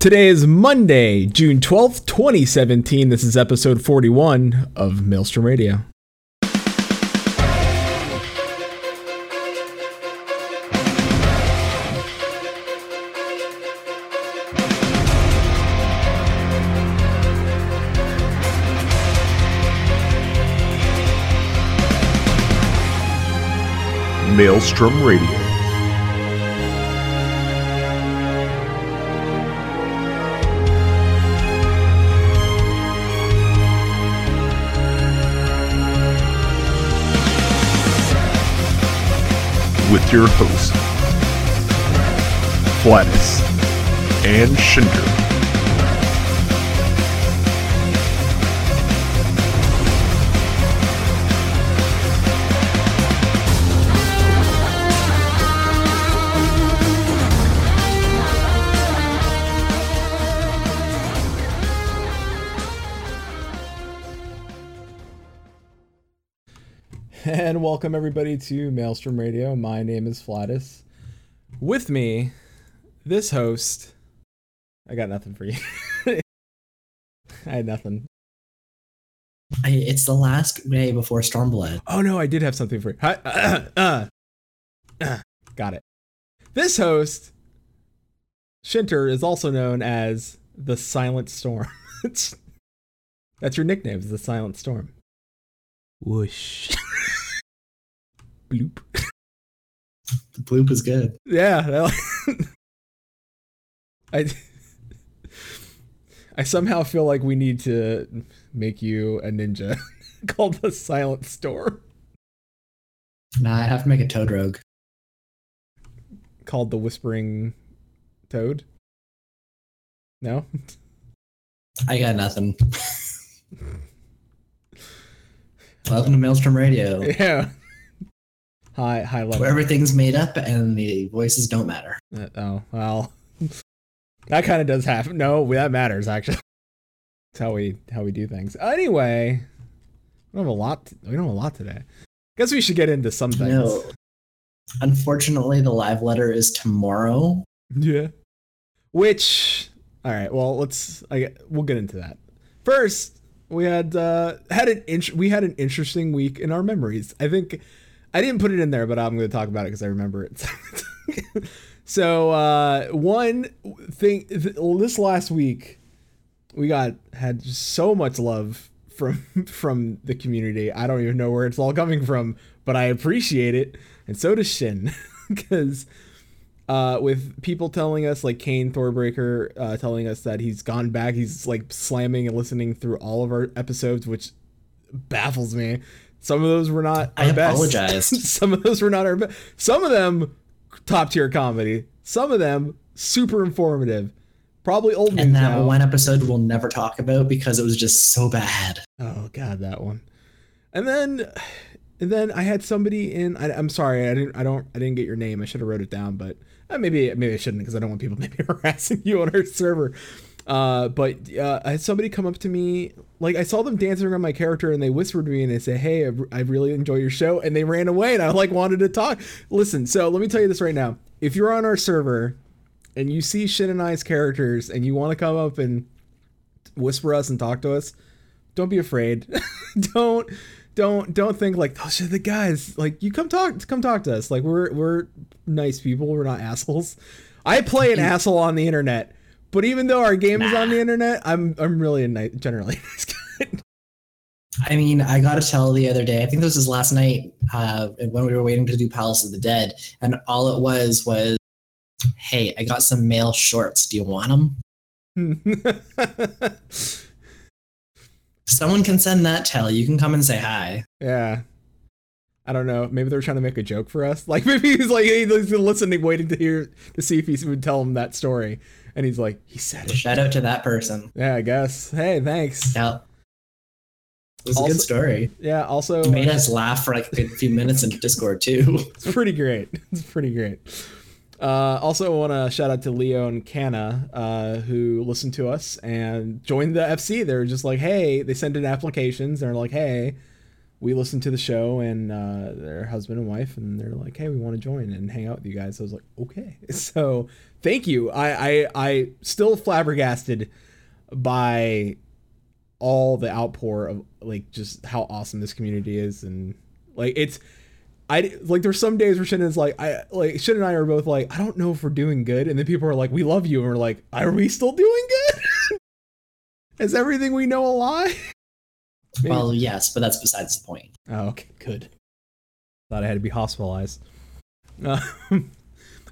Today is Monday, June 12th, 2017. This is episode 41 of Maelstrom Radio. Maelstrom Radio. With your hosts, Flatus and Shinder. Welcome everybody to Maelstrom Radio. My name is Flatus. With me, this host. I got nothing for you. I had nothing. I, it's the last day before Stormblood. Oh no, I did have something for you. Hi, uh, uh, uh, got it. This host, Shinter, is also known as the Silent Storm. That's your nickname, is the Silent Storm. Whoosh. Bloop. The bloop is good. Yeah. I I somehow feel like we need to make you a ninja called the Silent Storm, Nah, I have to make a Toad Rogue. called the Whispering Toad. No? I got nothing. Welcome to Maelstrom Radio, yeah. High high level. where everything's made up and the voices don't matter. Uh, oh well, that kind of does happen. No, that matters actually. That's how we how we do things. Anyway, we don't have a lot. We don't have a lot today. Guess we should get into some things. No. Unfortunately, the live letter is tomorrow. Yeah. Which, all right. Well, let's. I we'll get into that. First, we had uh had an int- we had an interesting week in our memories. I think I didn't put it in there, but I'm going to talk about it because I remember it. so uh one thing th- this last week we got had so much love from from the community. I don't even know where it's all coming from, but I appreciate it, and so does Shin because uh, with people telling us like Kane Thorbreaker uh, telling us that he's gone back. He's like slamming and listening through all of our episodes, which baffles me. Some of those were not. I our best. apologized. Some of those were not our best. Some of them top tier comedy. Some of them super informative. Probably old news And that now. one episode we'll never talk about because it was just so bad. Oh god, that one. And then, and then I had somebody in. I, I'm sorry, I didn't. I don't. I didn't get your name. I should have wrote it down, but uh, maybe maybe I shouldn't because I don't want people maybe harassing you on our server. Uh, but uh, I had somebody come up to me, like I saw them dancing around my character, and they whispered to me and they said, "Hey, I, I really enjoy your show," and they ran away, and I like wanted to talk. Listen, so let me tell you this right now: if you're on our server and you see Shin and I's characters, and you want to come up and whisper us and talk to us, don't be afraid. don't don't don't think like those are the guys. Like you come talk come talk to us. Like we're we're nice people. We're not assholes. I play an asshole on the internet, but even though our game is on the internet, I'm I'm really a nice generally. I mean, I got to tell the other day, I think this was last night uh, when we were waiting to do Palace of the Dead, and all it was was, hey, I got some male shorts. Do you want them? Someone can send that tell. You can come and say hi. yeah. I don't know. Maybe they're trying to make a joke for us. Like maybe he's like he's listening, waiting to hear to see if he would tell him that story, and he's like, he said it. Shout out to that person. Yeah, I guess. Hey, thanks. Yeah. It was a good story. Yeah. Also, It made us laugh for like a few minutes in Discord too. it's pretty great. It's pretty great. Uh, also, I want to shout out to Leo and Canna, uh, who listened to us and joined the FC. They're just like, hey, they sent in applications. They're like, hey, we listened to the show and uh, their husband and wife, and they're like, "Hey, we want to join and hang out with you guys." I was like, "Okay." So thank you. I I, I still flabbergasted by all the outpour of like just how awesome this community is, and like it's. I like there's some days where Shannon is like I like Shannon and I are both like I don't know if we're doing good and then people are like we love you and we're like are we still doing good? is everything we know a lie? Maybe. Well, yes, but that's besides the point. Oh, okay, good. Thought I had to be hospitalized. Uh,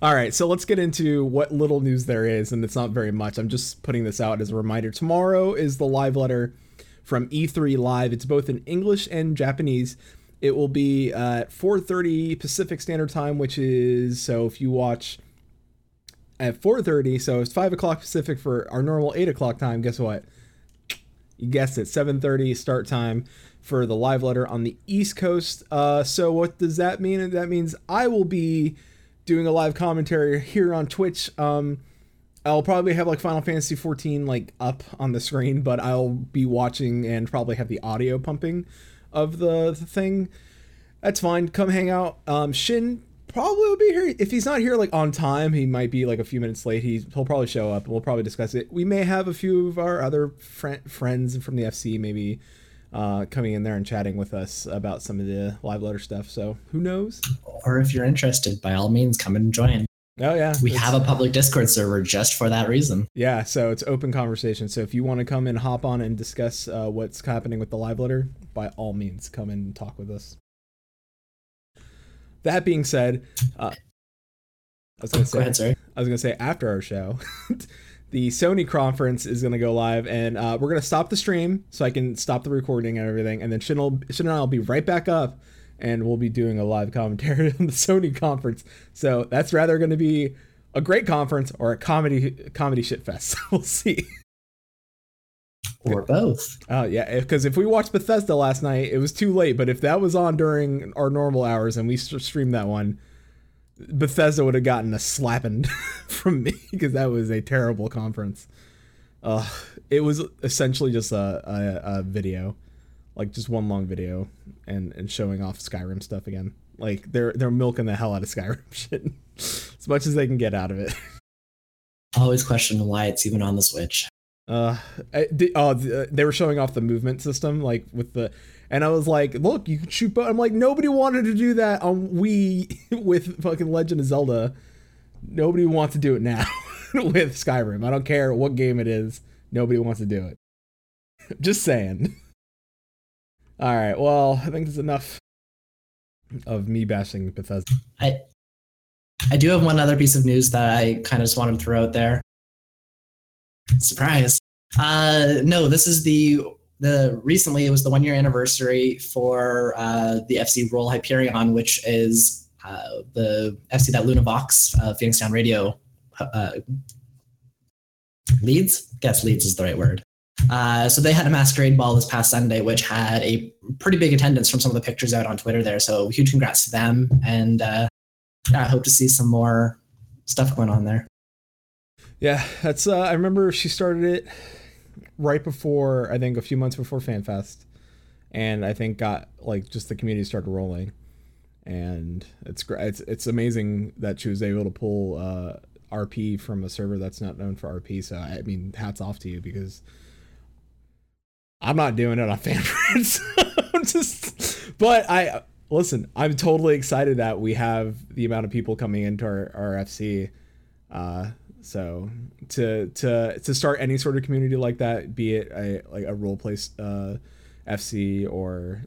all right, so let's get into what little news there is, and it's not very much. I'm just putting this out as a reminder. Tomorrow is the live letter from E3 Live. It's both in English and Japanese. It will be at 4:30 Pacific Standard Time, which is so if you watch at 4:30, so it's five o'clock Pacific for our normal eight o'clock time. Guess what? You guessed it, 7:30 start time for the live letter on the East Coast. Uh, so what does that mean? That means I will be doing a live commentary here on Twitch. Um, I'll probably have like Final Fantasy 14 like up on the screen, but I'll be watching and probably have the audio pumping of the, the thing. That's fine. Come hang out. Um, Shin probably will be here. If he's not here like on time, he might be like a few minutes late. He's, he'll probably show up and we'll probably discuss it. We may have a few of our other fr- friends from the FC maybe uh, coming in there and chatting with us about some of the live letter stuff. So who knows? Or if you're interested, by all means, come and join. Oh yeah, We have a public Discord server just for that reason. Yeah, so it's open conversation. So if you want to come and hop on and discuss uh, what's happening with the live letter, by all means, come and talk with us. That being said, uh, I was gonna Go say, ahead. I was gonna say after our show, the Sony conference is gonna go live, and uh, we're gonna stop the stream so I can stop the recording and everything, and then Shin, will, Shin and I will be right back up, and we'll be doing a live commentary on the Sony conference. So that's rather gonna be a great conference or a comedy comedy shit fest. we'll see. Or both. Oh yeah, because if we watched Bethesda last night, it was too late. But if that was on during our normal hours and we st- streamed that one, Bethesda would have gotten a slapping from me because that was a terrible conference. Uh, it was essentially just a, a, a video, like just one long video, and and showing off Skyrim stuff again. Like they're they're milking the hell out of Skyrim shit as much as they can get out of it. Always question why it's even on the Switch. Uh, I- the, oh, the, they were showing off the movement system, like with the, and I was like, look, you can shoot. But I'm like, nobody wanted to do that on Wii with fucking Legend of Zelda. Nobody wants to do it now with Skyrim. I don't care what game it is. Nobody wants to do it. Just saying. All right. Well, I think it's enough of me bashing Bethesda. I I do have one other piece of news that I kind of just wanted to throw out there. Surprise. Uh no, this is the the recently it was the one year anniversary for uh the FC Roll Hyperion, which is uh the FC that Luna Vox, uh, Phoenix Down Radio uh leads? Guess leads is the right word. Uh, so they had a masquerade ball this past Sunday, which had a pretty big attendance from some of the pictures out on Twitter there. So huge congrats to them, and uh, I hope to see some more stuff going on there. Yeah, that's. Uh, I remember she started it right before I think a few months before FanFest, and I think got like just the community started rolling, and it's great. It's it's amazing that she was able to pull uh, RP from a server that's not known for RP. So I mean, hats off to you because I'm not doing it on FanFriends. I'm just, but I listen. I'm totally excited that we have the amount of people coming into our, our FC. Uh, so to to to start any sort of community like that, be it a like a role play uh, FC or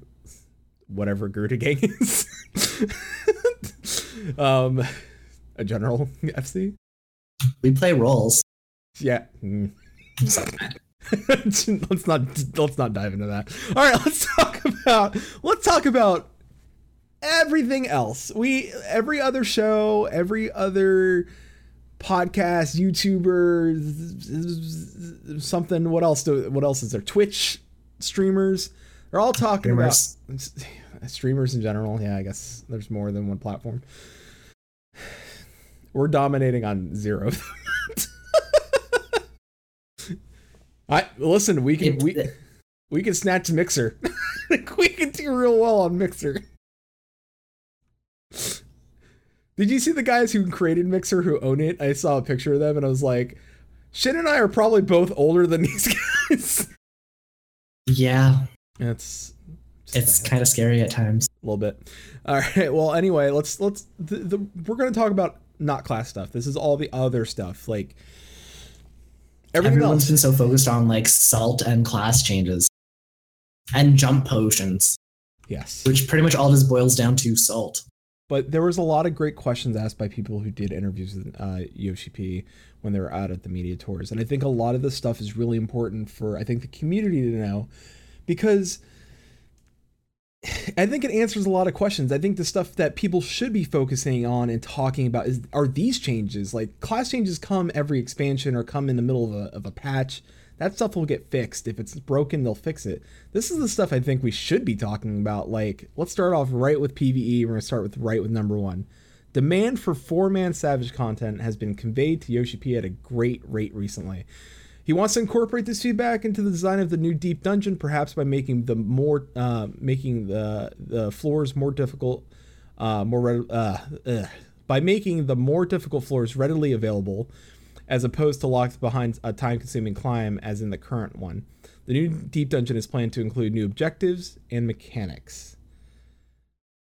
whatever Gerda gang is, um, a general FC. We play roles. Yeah. Mm. let's not let's not dive into that. All right, let's talk about let's talk about everything else. We every other show, every other podcast, YouTubers, something. What else? Do, what else is there? Twitch streamers. They're all talking Streamers. about streamers in general. Yeah, I guess there's more than one platform. We're dominating on zero. I listen. We can we we can snatch Mixer. we can do real well on Mixer. Did you see the guys who created Mixer who own it? I saw a picture of them and I was like, Shin and I are probably both older than these guys. Yeah, It's it's kind of scary at times. a little bit. All right. Well, anyway, let's let's the, the we're gonna talk about not class stuff. This is all the other stuff, like everything Everyone's else. been so focused on like salt and class changes and jump potions, Yes, which pretty much all just boils down to salt. But there was a lot of great questions asked by people who did interviews with uh, when they were out at the media tours, and I think a lot of this stuff is really important for I think the community to know because. I think it answers a lot of questions. I think the stuff that people should be focusing on and talking about is are these changes. Like class changes come every expansion or come in the middle of a, of a patch. That stuff will get fixed. If it's broken, they'll fix it. This is the stuff I think we should be talking about. Like, let's start off right with PvE. We're gonna start with right with number one. Demand for four-man Savage content has been conveyed to Yoshi P at a great rate recently. He wants to incorporate this feedback into the design of the new deep dungeon, perhaps by making the more uh, making the the floors more difficult, uh, more re- uh, by making the more difficult floors readily available, as opposed to locked behind a time-consuming climb as in the current one. The new deep dungeon is planned to include new objectives and mechanics.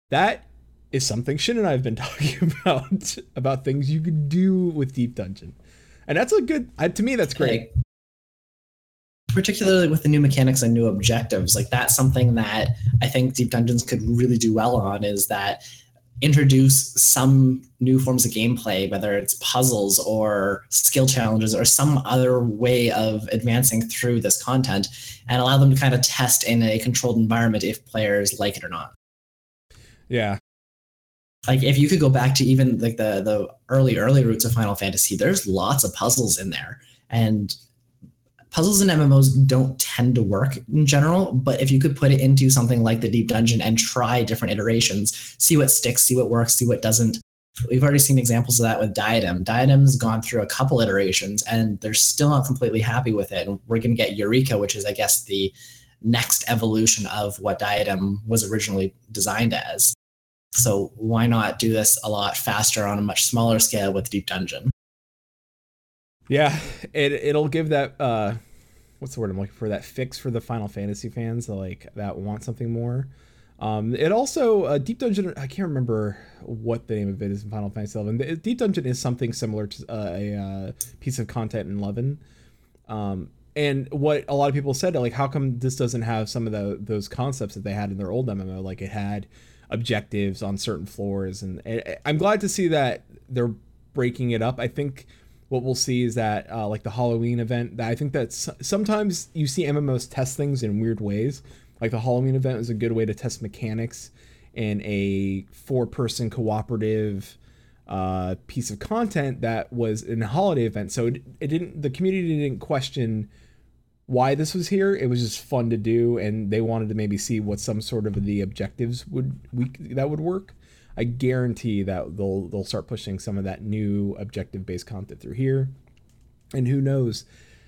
That is something Shin and I have been talking about about things you could do with deep dungeon, and that's a good. To me, that's great. Particularly with the new mechanics and new objectives, like that's something that I think Deep Dungeons could really do well on is that introduce some new forms of gameplay, whether it's puzzles or skill challenges or some other way of advancing through this content and allow them to kind of test in a controlled environment if players like it or not. Yeah, like if you could go back to even like the the early early roots of Final Fantasy, there's lots of puzzles in there, and puzzles in MMOs don't tend to work in general. But if you could put it into something like the Deep Dungeon and try different iterations, see what sticks, see what works, see what doesn't. We've already seen examples of that with Diadem. Diadem's gone through a couple iterations and they're still not completely happy with it. And we're going to get Eureka, which is, I guess, the next evolution of what Diadem was originally designed as. So why not do this a lot faster on a much smaller scale with Deep Dungeon? Yeah. It it'll give that uh, what's the word I'm looking for? That fix for the Final Fantasy fans, like that want something more. Um, it also uh, Deep Dungeon. I can't remember what the name of it is in Final Fantasy XI. Deep Dungeon is something similar to uh, a uh, piece of content in Eleven. Um, and what a lot of people said, like, how come this doesn't have some of the those concepts that they had in their old MMO? Like, it had objectives on certain floors, and I- I'm glad to see that they're breaking it up. I think what we'll see is that, uh, like the Halloween event, that I think that sometimes you see MMOs test things in weird ways. Like the Halloween event is a good way to test mechanics in a four-person cooperative uh, piece of content that was in a holiday event. So it, it didn't. The community didn't question why this was here. It was just fun to do, and they wanted to maybe see what some sort of the objectives would we that would work. I guarantee that they'll they'll start pushing some of that new objective based content through here, and who knows,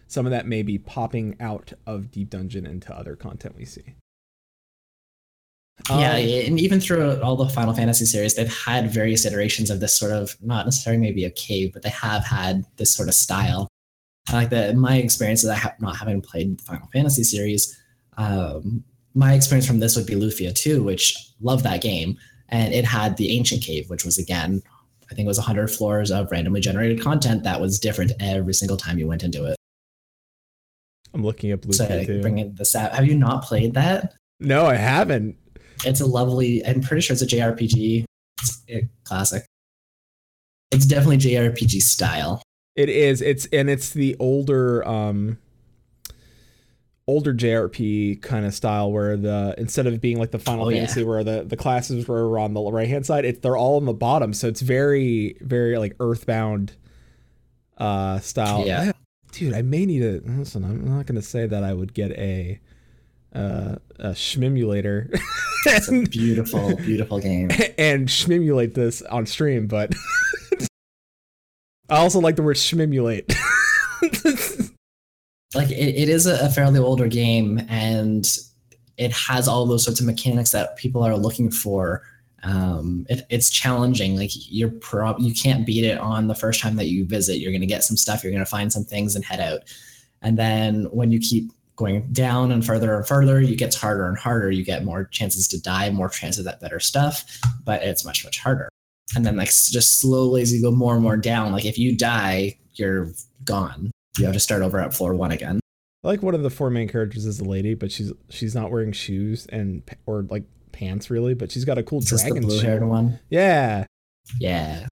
some of that may be popping out of Deep Dungeon into other content we see. yeah, Um, and even through all the Final Fantasy series, they've had various iterations of this sort of not necessarily maybe a cave, but they have had this sort of style. Like the my experience is I have not having played the Final Fantasy series. Um, my experience from this would be Lufia 2, which love that game, and it had the ancient cave, which was again, I think it was 100 floors of randomly generated content that was different every single time you went into it. I'm looking up So Lufia 2. bring in the sa- Have you not played that? No, I haven't. It's a lovely. I'm pretty sure it's a JRPG. It's a classic. It's definitely JRPG style. It is. It's and it's the older um older JRP kind of style where the instead of being like the Final Oh, yeah. Fantasy where the the classes were on the right hand side, it's they're all on the bottom. So it's very very like earthbound uh style. Yeah. Dude, I may need to listen, I'm not gonna say that I would get a uh a schmimulator It's a beautiful, beautiful game. and schmimulate this on stream, but I also like the word schmimulate. Like it, it is a, fairly older game, and it has all those sorts of mechanics that people are looking for. Um, it, it's challenging. Like you're prob you can't beat it on the first time that you visit. You're gonna get some stuff. You're gonna find some things and head out. And then when you keep going down and further and further, you gets harder and harder. You get more chances to die, more chances at better stuff, but it's much much harder. And then like just slowly as you go more and more down, like if you die, you're gone. You have to start over at floor one again. I like one of the four main characters is a lady, but she's she's not wearing shoes and or like pants really, but she's got a cool the dragon blue haired one? Yeah, Yeah.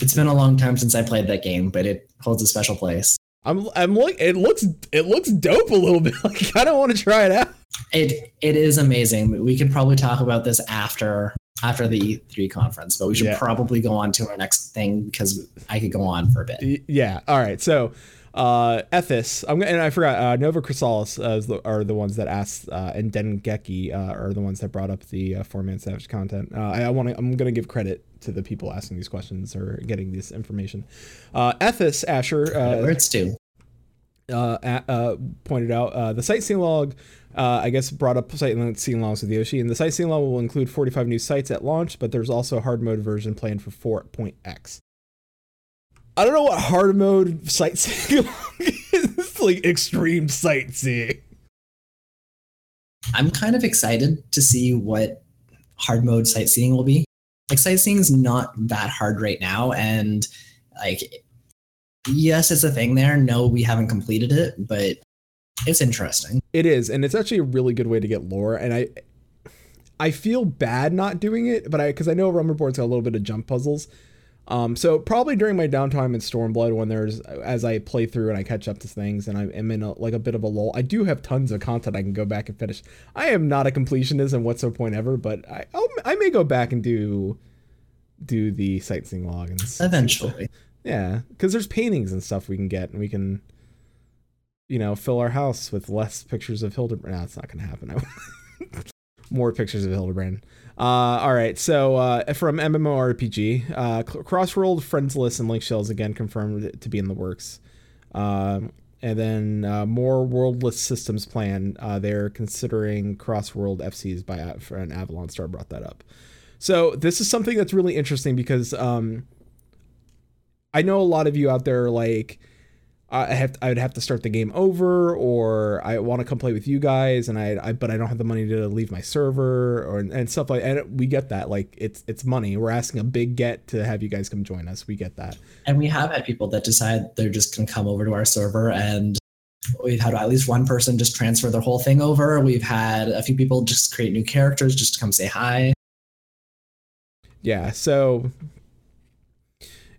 It's been a long time since I played that game, but it holds a special place. I'm I'm like it looks it looks dope a little bit. Like I don't want to try it out. It it is amazing. We could probably talk about this after after the E3 conference, but we should Yeah. probably go on to our next thing because I could go on for a bit. Yeah. All right. So, uh, Ethis, I'm gonna, and I forgot. Uh, Novacrystallis uh, the, are the ones that asked, uh, and Dengeki uh, are the ones that brought up the uh, four man savage content. Uh, I, I want to. I'm gonna give credit to the people asking these questions or getting this information. Uh, Ethis Asher. Uh, Where it's due. uh, uh, pointed out, uh, the sightseeing log, uh, I guess, brought up sightseeing logs with Yoshi, and the sightseeing log will include 45 new sites at launch, but there's also a hard mode version planned for 4.x. I don't know what hard mode sightseeing is. Like extreme sightseeing. I'm kind of excited to see what hard mode sightseeing will be. Like sightseeing is not that hard right now, and like yes, it's a thing there. No, we haven't completed it, but it's interesting. It is, and it's actually a really good way to get lore. And I, I feel bad not doing it, but I because I know Rummerboard's got a little bit of jump puzzles. Um, so probably during my downtime in Stormblood, when there's as I play through and I catch up to things, and I am in a, like a bit of a lull, I do have tons of content I can go back and finish. I am not a completionist in what's point ever, but I I'll, I may go back and do do the sightseeing log and Eventually, yeah, because there's paintings and stuff we can get, and we can, you know, fill our house with less pictures of Hildebrand. No, it's not going to happen. More pictures of Hildebrand. Uh, all right, so uh, from MMORPG, uh, Crossworld, Friend Lists, and Link Shells again confirmed to be in the works. Um, and then uh, more worldless systems plan. Uh, they're considering Crossworld FCs by A- an Avalon Star brought that up. So this is something that's really interesting because um, I know a lot of you out there are like I have I would have to start the game over or I want to come play with you guys and I, I but I don't have the money to leave my server or and stuff like and we get that like it's it's money. We're asking a big get to have you guys come join us. We get that. And we have had people that decide they're just going to come over to our server and we've had at least one person just transfer their whole thing over. We've had a few people just create new characters just to come say hi. Yeah so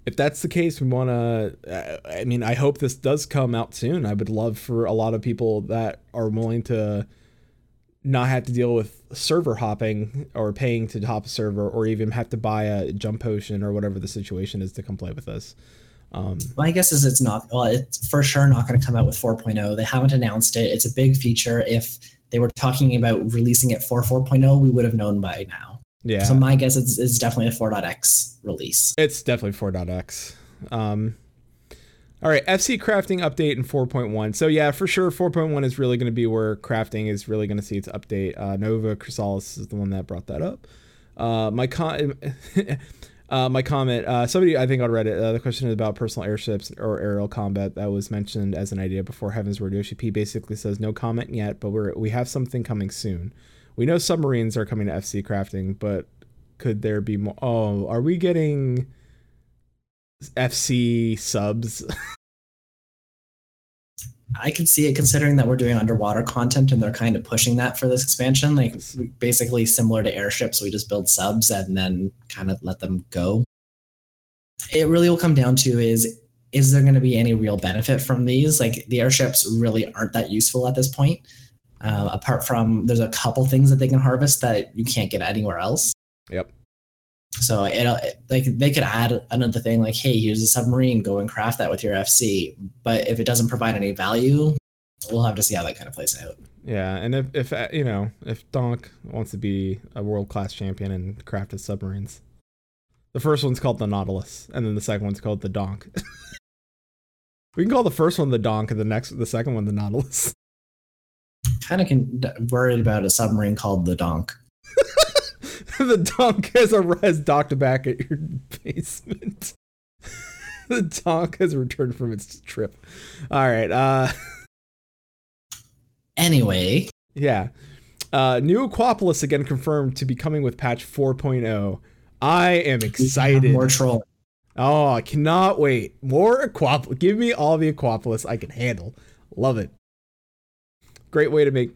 if that's the case we want to i mean i hope this does come out soon. I would love for a lot of people that are willing to not have to deal with server hopping or paying to hop a server or even have to buy a jump potion or whatever the situation is to come play with us. Um, my guess is it's not well it's for sure not going to come out with 4.0 they haven't announced it. It's a big feature. If they were talking about releasing it for 4.0 we would have known by now yeah so my guess is it's definitely a 4.x release It's definitely 4.x. Um, all right, FC crafting update in 4.1. So yeah, for sure, 4.1 is really going to be where crafting is really going to see its update. Uh, Novacrystallis is the one that brought that up. Uh, my con. Uh, my comment. Uh, somebody I think on Reddit. Uh, the question is about personal airships or aerial combat that was mentioned as an idea before Heavensward. Yoshi P basically says no comment yet, but we're we have something coming soon. We know submarines are coming to FC crafting, but could there be more? Oh, are we getting FC subs? I can see it considering that we're doing underwater content and they're kind of pushing that for this expansion. Like basically similar to airships, we just build subs and then kind of let them go. It really will come down to is is there going to be any real benefit from these? Like the airships really aren't that useful at this point. Uh, apart from there's a couple things that they can harvest that you can't get anywhere else. Yep. So it like they could add another thing like, hey, here's a submarine, go and craft that with your FC. But if it doesn't provide any value, we'll have to see how that kind of plays out. Yeah, and if, if uh, you know if Donk wants to be a world class champion and craft his submarines, the first one's called the Nautilus, and then the second one's called the Donk. we can call the first one the Donk, and the next the second one the Nautilus. Kind of con- worried about a submarine called the Donk. the donk has a has docked back at your basement. the donk has returned from its trip. All right. Uh Anyway, yeah. Uh new Aquapolis again confirmed to be coming with patch 4.0. I am excited. More troll. Oh, I cannot wait. More Aquapolis. Give me all the Aquapolis I can handle. Love it. Great way to make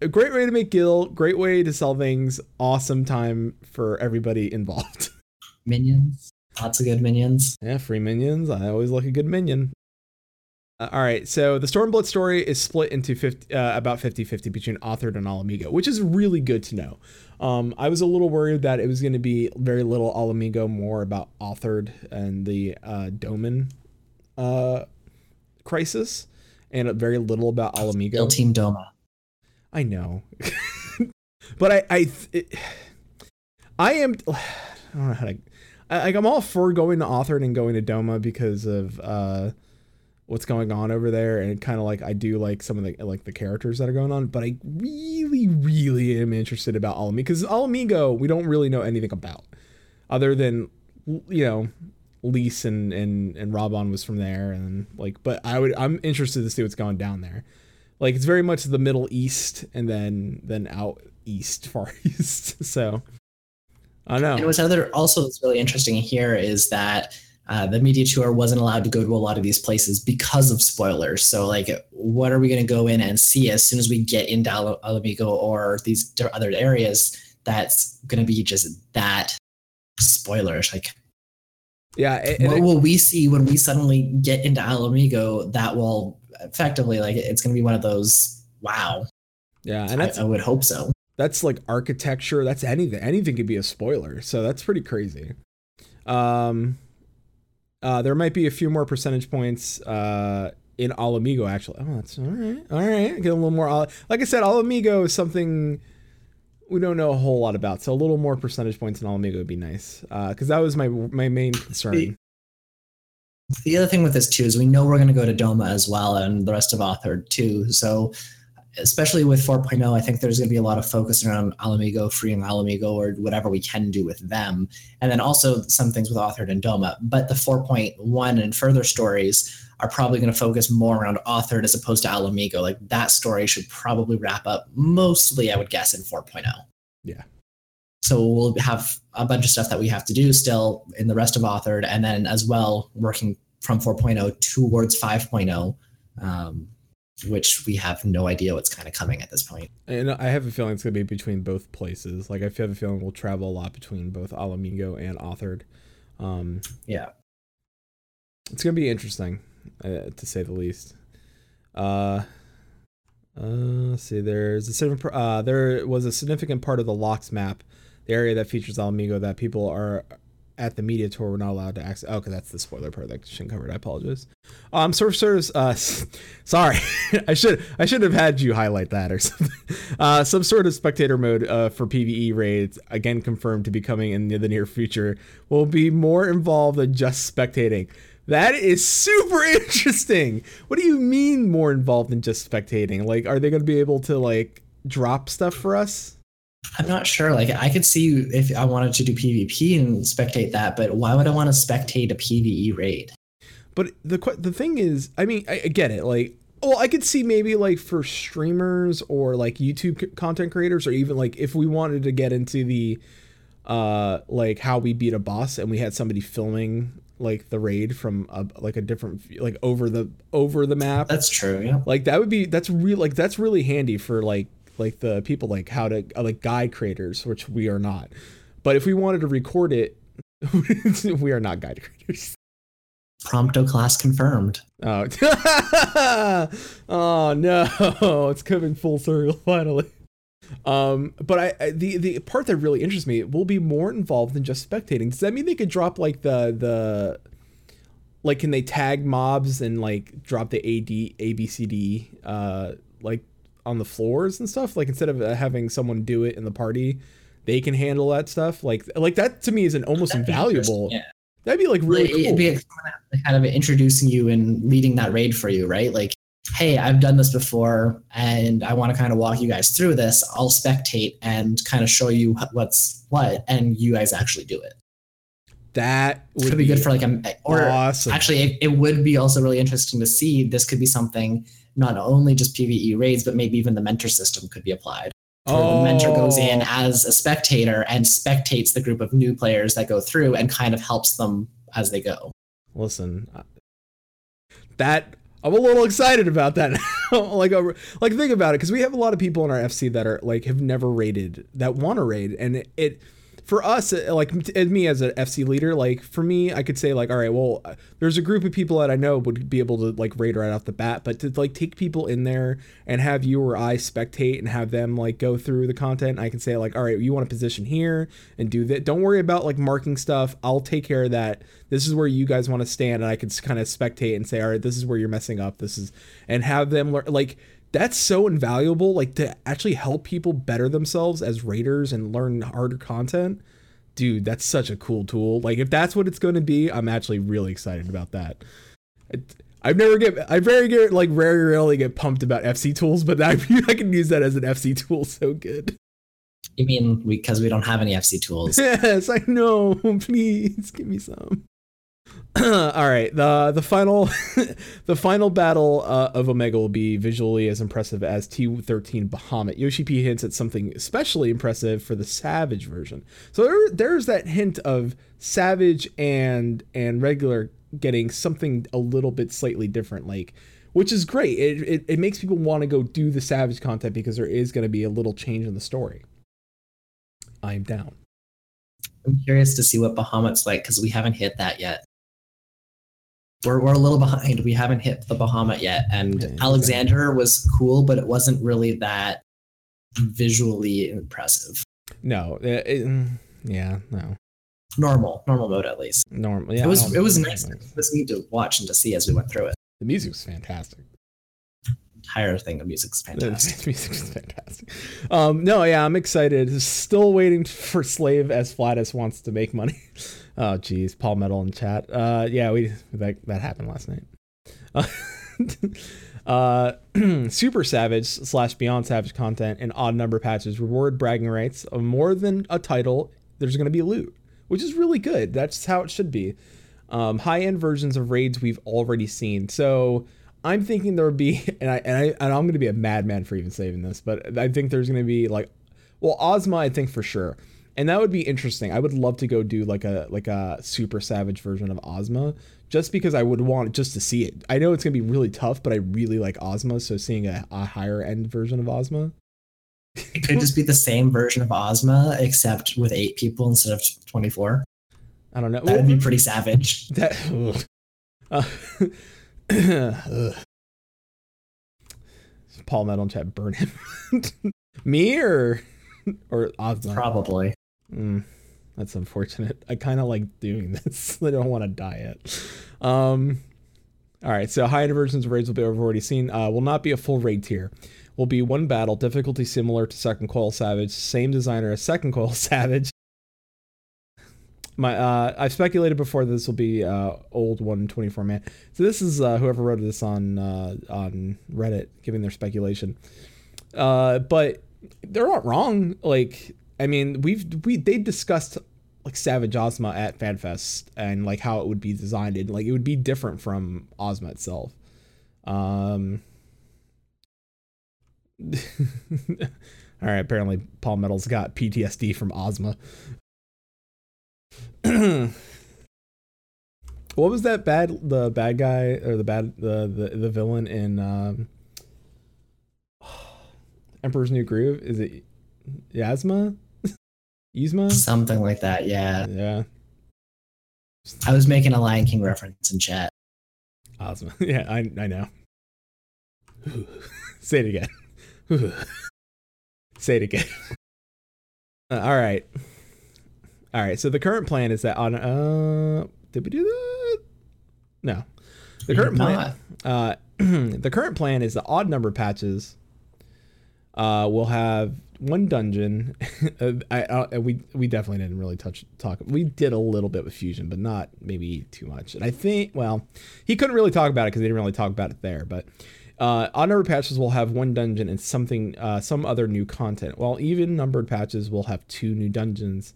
a great way to make Gil, great way to sell things, awesome time for everybody involved. Minions. Lots of good minions. Yeah, free minions. I always like a good minion. Uh, all right, so the Stormblood story is split into 50, uh, about 50 50 between Othard and Ala Mhigo, which is really good to know. Um, I was a little worried that it was going to be very little Ala Mhigo, more about Othard and the uh, Doman uh, crisis, and very little about Ala Mhigo. Team Doma. I know, but I I it, I am I don't know how to I, like I'm all for going to Othard and going to Doma because of uh what's going on over there and kind of like I do like some of the like the characters that are going on, but I really really am interested about Ala Mhigo because Ala Mhigo we don't really know anything about other than you know Lyse and and and Raubahn was from there and like but I would I'm interested to see what's going down there. Like it's very much the Middle East and then then out east, far east. So I don't And know. what's other also that's really interesting here is that uh, the media tour wasn't allowed to go to a lot of these places because of spoilers. So, like, what are we going to go in and see as soon as we get into Al- Ala Mhigo or these other areas? That's going to be just that spoilers. Like, Yeah, and- and what it- will we see when we suddenly get into Ala Mhigo? That will effectively, like, it's going to be one of those. Wow, yeah, and I, I would hope so. that's like architecture. That's anything. Anything could be a spoiler. So that's pretty crazy. Um, uh, there might be a few more percentage points. Uh, in Ala Mhigo actually. Oh, that's all right. All right, get a little more. Al- Like I said, Ala Mhigo is something we don't know a whole lot about. So a little more percentage points in Ala Mhigo would be nice. Uh, because that was my my main concern. The other thing with this too is we know we're going to go to Doma as well and the rest of Othard too. So, especially with 4.0, I think there's going to be a lot of focus around Ala Mhigo, freeing Ala Mhigo, or whatever we can do with them. And then also some things with Othard and Doma. But the 4.1 and further stories are probably going to focus more around Othard as opposed to Ala Mhigo. Like that story should probably wrap up mostly, I would guess, in 4.0. Yeah. So we'll have a bunch of stuff that we have to do still in the rest of Othard, and then as well working from 4.0 towards 5.0, um, which we have no idea what's kind of coming at this point. And I have a feeling it's gonna be between both places. Like I have a feeling we'll travel a lot between both Ala Mhigo and Othard. Um, Yeah. it's gonna be interesting, uh, to say the least. Uh, uh, see. There's a uh, there was a significant part of the Lochs map, the area that features Ala Mhigo, that people are at the media tour were not allowed to access. Oh, okay, that's the spoiler part that shouldn't covered. I apologize. Um, Surf. Uh, sorry, I should I should have had you highlight that or something. Uh, some sort of spectator mode uh, for PVE raids again confirmed to be coming in the near future. Will be more involved than just spectating. That is super interesting. What do you mean more involved than just spectating? Like, are they going to be able to like drop stuff for us? I'm not sure. Like, I could see if I wanted to do PvP and spectate that, but why would I want to spectate a PvE raid? But the the thing is, I mean, I, I get it. Like, well, I could see maybe like for streamers or like YouTube content creators, or even like if we wanted to get into the, uh, like how we beat a boss and we had somebody filming like the raid from a, like a different like over the over the map. That's true. Yeah. like that would be that's real like that's really handy for like like the people like how to uh, like guide creators which we are not but if we wanted to record it we are not guide creators Prompto class confirmed. oh oh no it's coming full circle finally um but I, I the the part that really interests me will be more involved than just spectating. Does that mean they could drop like the the like can they tag mobs and like drop the ad abcd uh like on the floors and stuff? Like instead of uh, having someone do it in the party they can handle that stuff? Like like that to me is an almost That'd invaluable. Yeah. that'd be like really It- cool. It'd be kind of introducing you and leading that raid for you, right? Like, hey, I've done this before and I want to kind of walk you guys through this. I'll spectate and kind of show you what's what, and you guys actually do it. That would could be, good for like a or awesome. actually it, it would be also really interesting to see this could be something not only just PvE raids, but maybe even the mentor system could be applied. Where the mentor goes oh. in Oh. as a spectator and spectates the group of new players that go through and kind of helps them as they go. Listen, that I'm a little excited about that. like, like think about it, because we have a lot of people in our FC that are like have never raided that want to raid, and it, it for us, uh, like me as an FC leader, like for me, I could say like, all right, well, uh, there's a group of people that I know would be able to like raid right off the bat, but to like take people in there and have you or I spectate and have them like go through the content, I can say like, all right, you want to position here and do that. Don't worry about like marking stuff. I'll take care of that. This is where you guys want to stand, and I can kind of spectate and say, all right, this is where you're messing up. This is, and have them learn like that's so invaluable like to actually help people better themselves as raiders and learn harder content dude that's such a cool tool like if that's what it's going to be i'm actually really excited about that I've never get I very get like very rarely get pumped about FC tools, but I I can use that as an FC tool so good. You mean because we don't have any FC tools? Yes, I know. Please give me some. All right, the the final the final battle uh, of Omega will be visually as impressive as T13 Bahamut. Yoshi P hints at something especially impressive for the Savage version. So there, there's that hint of Savage and and regular getting something a little bit slightly different, like which is great. It it, it makes people want to go do the Savage content because there is going to be a little change in the story. I'm down. I'm curious to see what Bahamut's like because we haven't hit that yet. We're, we're a little behind. We haven't hit the Bahamut yet. And Okay. Alexander was cool, but it wasn't really that visually impressive. No, it, it- mm, yeah, no, Normal, normal mode at least. normal. Yeah, it was it was nice. It was neat to watch and to see as we went through it. The music's fantastic. Entire thing, the music's The fantastic. music's fantastic. Um, no, yeah, I'm excited. Still waiting for Slave as Flatus wants to make money. Oh, geez, Paul Metal in chat. Uh, yeah, we that that happened last night. Uh, uh, Super Savage slash Beyond Savage content and odd number patches reward bragging rights of more than a title. There's going to be loot, which is really good. That's how it should be. Um, high end versions of raids we've already seen. So I'm thinking there would be, and I and I and I'm going to be a madman for even saving this, but I think there's going to be like, well, Ozma, I think for sure, and that would be interesting. I would love to go do like a like a super savage version of Ozma, just because I would want just to see it. I know it's going to be really tough, but I really like Ozma, so seeing a, a higher end version of Ozma. It could just be the same version of Ozma, except with eight people instead of 24. I don't know. That would be pretty savage. That. Uh. Paul Metal in chat, burn him. Me or or Ozma? Probably. Mm, that's unfortunate. I kind of like doing this. I don't want to die yet. Um, all right, so high versions of raids will be we've already seen. Uh, will not be a full raid tier. Will be one battle, difficulty similar to Second Coil Savage, same designer as Second Coil Savage. My uh, I've speculated before that this will be uh, old 124 man. So this is uh, whoever wrote this on uh, on Reddit, giving their speculation. Uh, but they're not wrong. Like, I mean, we've we they discussed like Savage Ozma at FanFest and like how it would be designed and like it would be different from Ozma itself. Um. All right. Apparently, Paul Metal's got PTSD from Ozma. what was that bad? The bad guy or the bad the the, the villain in um, Emperor's New Groove? Is it Yasma? Yzma? Something like that, yeah. Yeah, I was making a Lion King reference in chat. Ozma. Yeah, I I know. Say it again. Say it again. Uh, all right. All right. So the current plan is that on uh did we do that? No. The current plan uh the current plan is the odd number patches uh we'll have one dungeon. Uh, I, I we we definitely didn't really touch talk. We did a little bit with fusion, but not maybe too much. And I think well, he couldn't really talk about it because they didn't really talk about it there. But Uh, odd numbered patches will have one dungeon and something, uh, some other new content, while even numbered patches will have two new dungeons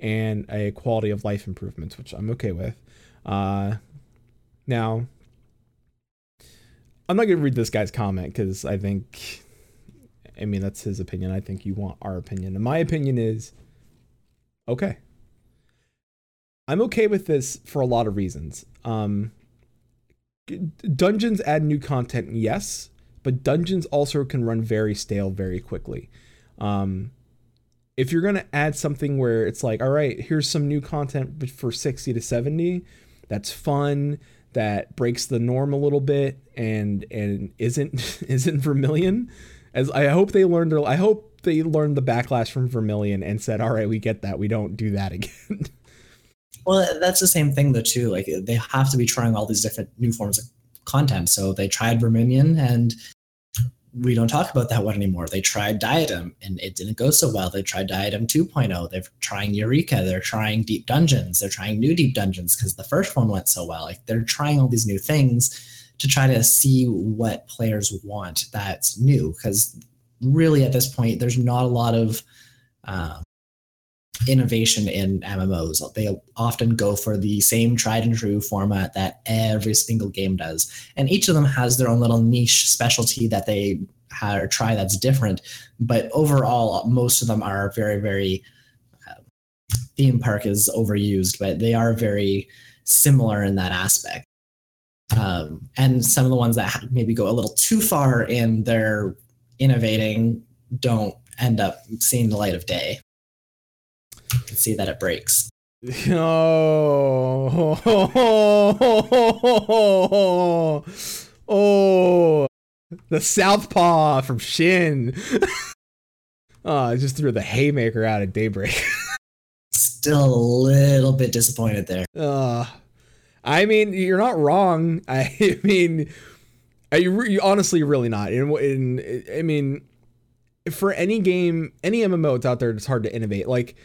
and a quality of life improvements, which I'm okay with. Uh, now, I'm not gonna read this guy's comment because I think, I mean, that's his opinion. I think you want our opinion, and my opinion is, okay. I'm okay with this for a lot of reasons. Um, dungeons add new content, yes, but dungeons also can run very stale very quickly. Um, if you're gonna add something where it's like, all right, here's some new content for 60 to 70, that's fun, that breaks the norm a little bit, and and isn't isn't Verminion. As I hope they learned, I hope they learned the backlash from Verminion and said, all right, we get that, we don't do that again. Well, that's the same thing though too. Like they have to be trying all these different new forms of content. So they tried Verminion and we don't talk about that one anymore. They tried Diadem and it didn't go so well. They tried Diadem 2.0. They're trying Eureka. They're trying Deep Dungeons. They're trying new Deep Dungeons because the first one went so well. Like they're trying all these new things to try to see what players want that's new. Because really at this point, there's not a lot of uh, innovation in MMOs. They often go for the same tried and true format that every single game does. And each of them has their own little niche specialty that they or try that's different. But overall, most of them are very, very. Uh, theme park is overused, but they are very similar in that aspect. Um, and some of the ones that maybe go a little too far in their innovating don't end up seeing the light of day can see that it breaks. Oh, oh, oh, oh, oh, the southpaw from Shin. oh, I just threw the haymaker out at daybreak. Still a little bit disappointed there. Uh, I mean, you're not wrong. I mean, I you honestly really not. In, in I mean, for any game, any MMO it's out there, it's hard to innovate. Like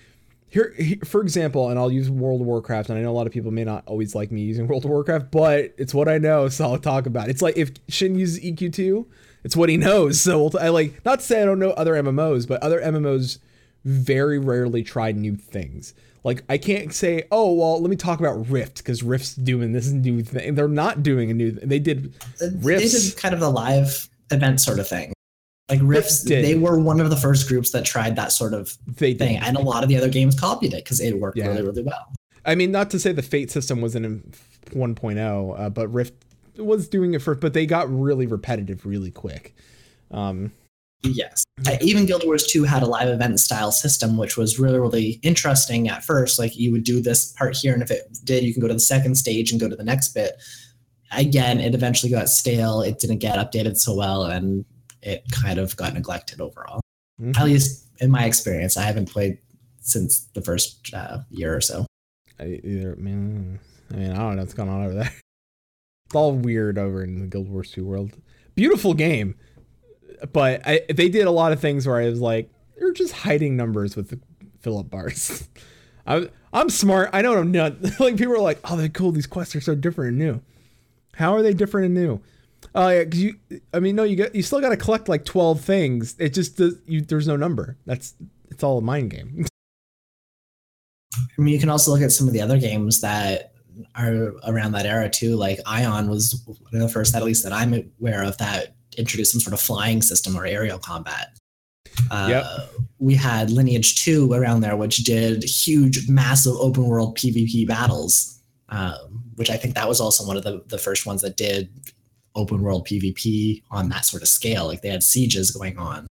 here, for example, and I'll use World of Warcraft, and I know a lot of people may not always like me using World of Warcraft, but it's what I know, so I'll talk about it. It's like if Shin uses EQ2, it's what he knows. So I like not to say I don't know other MMOs, but other MMOs very rarely try new things. Like I can't say, oh well, let me talk about Rift because Rift's doing this new thing. They're not doing a new. They did Rifts. They did kind of a live event sort of thing. Like Rifts, they were one of the first groups that tried that sort of they thing, did. and a lot of the other games copied it because it worked yeah. really, really well. I mean, not to say the Fate system wasn't in 1.0, uh, but Rift was doing it for, but they got really repetitive really quick. Um, yes, uh, even Guild Wars 2 had a live event style system, which was really, really interesting at first. Like you would do this part here, and if it did, you can go to the second stage and go to the next bit. Again, it eventually got stale. It didn't get updated so well, and it kind of got neglected overall. Mm-hmm. At least in my experience, I haven't played since the first uh, year or so. I, either, man, I mean, I don't know what's going on over there. It's all weird over in the Guild Wars 2 world. Beautiful game, but I, they did a lot of things where I was like, they're just hiding numbers with the Philip bars. I, I'm smart. I know I'm not. Like people are like, oh, they're cool. These quests are so different and new. How are they different and new? Oh yeah, because you. I mean, no, you get you still got to collect like twelve things. It just does. You there's no number. That's it's all a mind game. I mean, you can also look at some of the other games that are around that era too. Like Aion was one of the first, at least that I'm aware of, that introduced some sort of flying system or aerial combat. Uh, yep. We had Lineage 2 around there, which did huge, massive open world PvP battles, um, which I think that was also one of the, the first ones that did open world PvP on that sort of scale. Like they had sieges going on.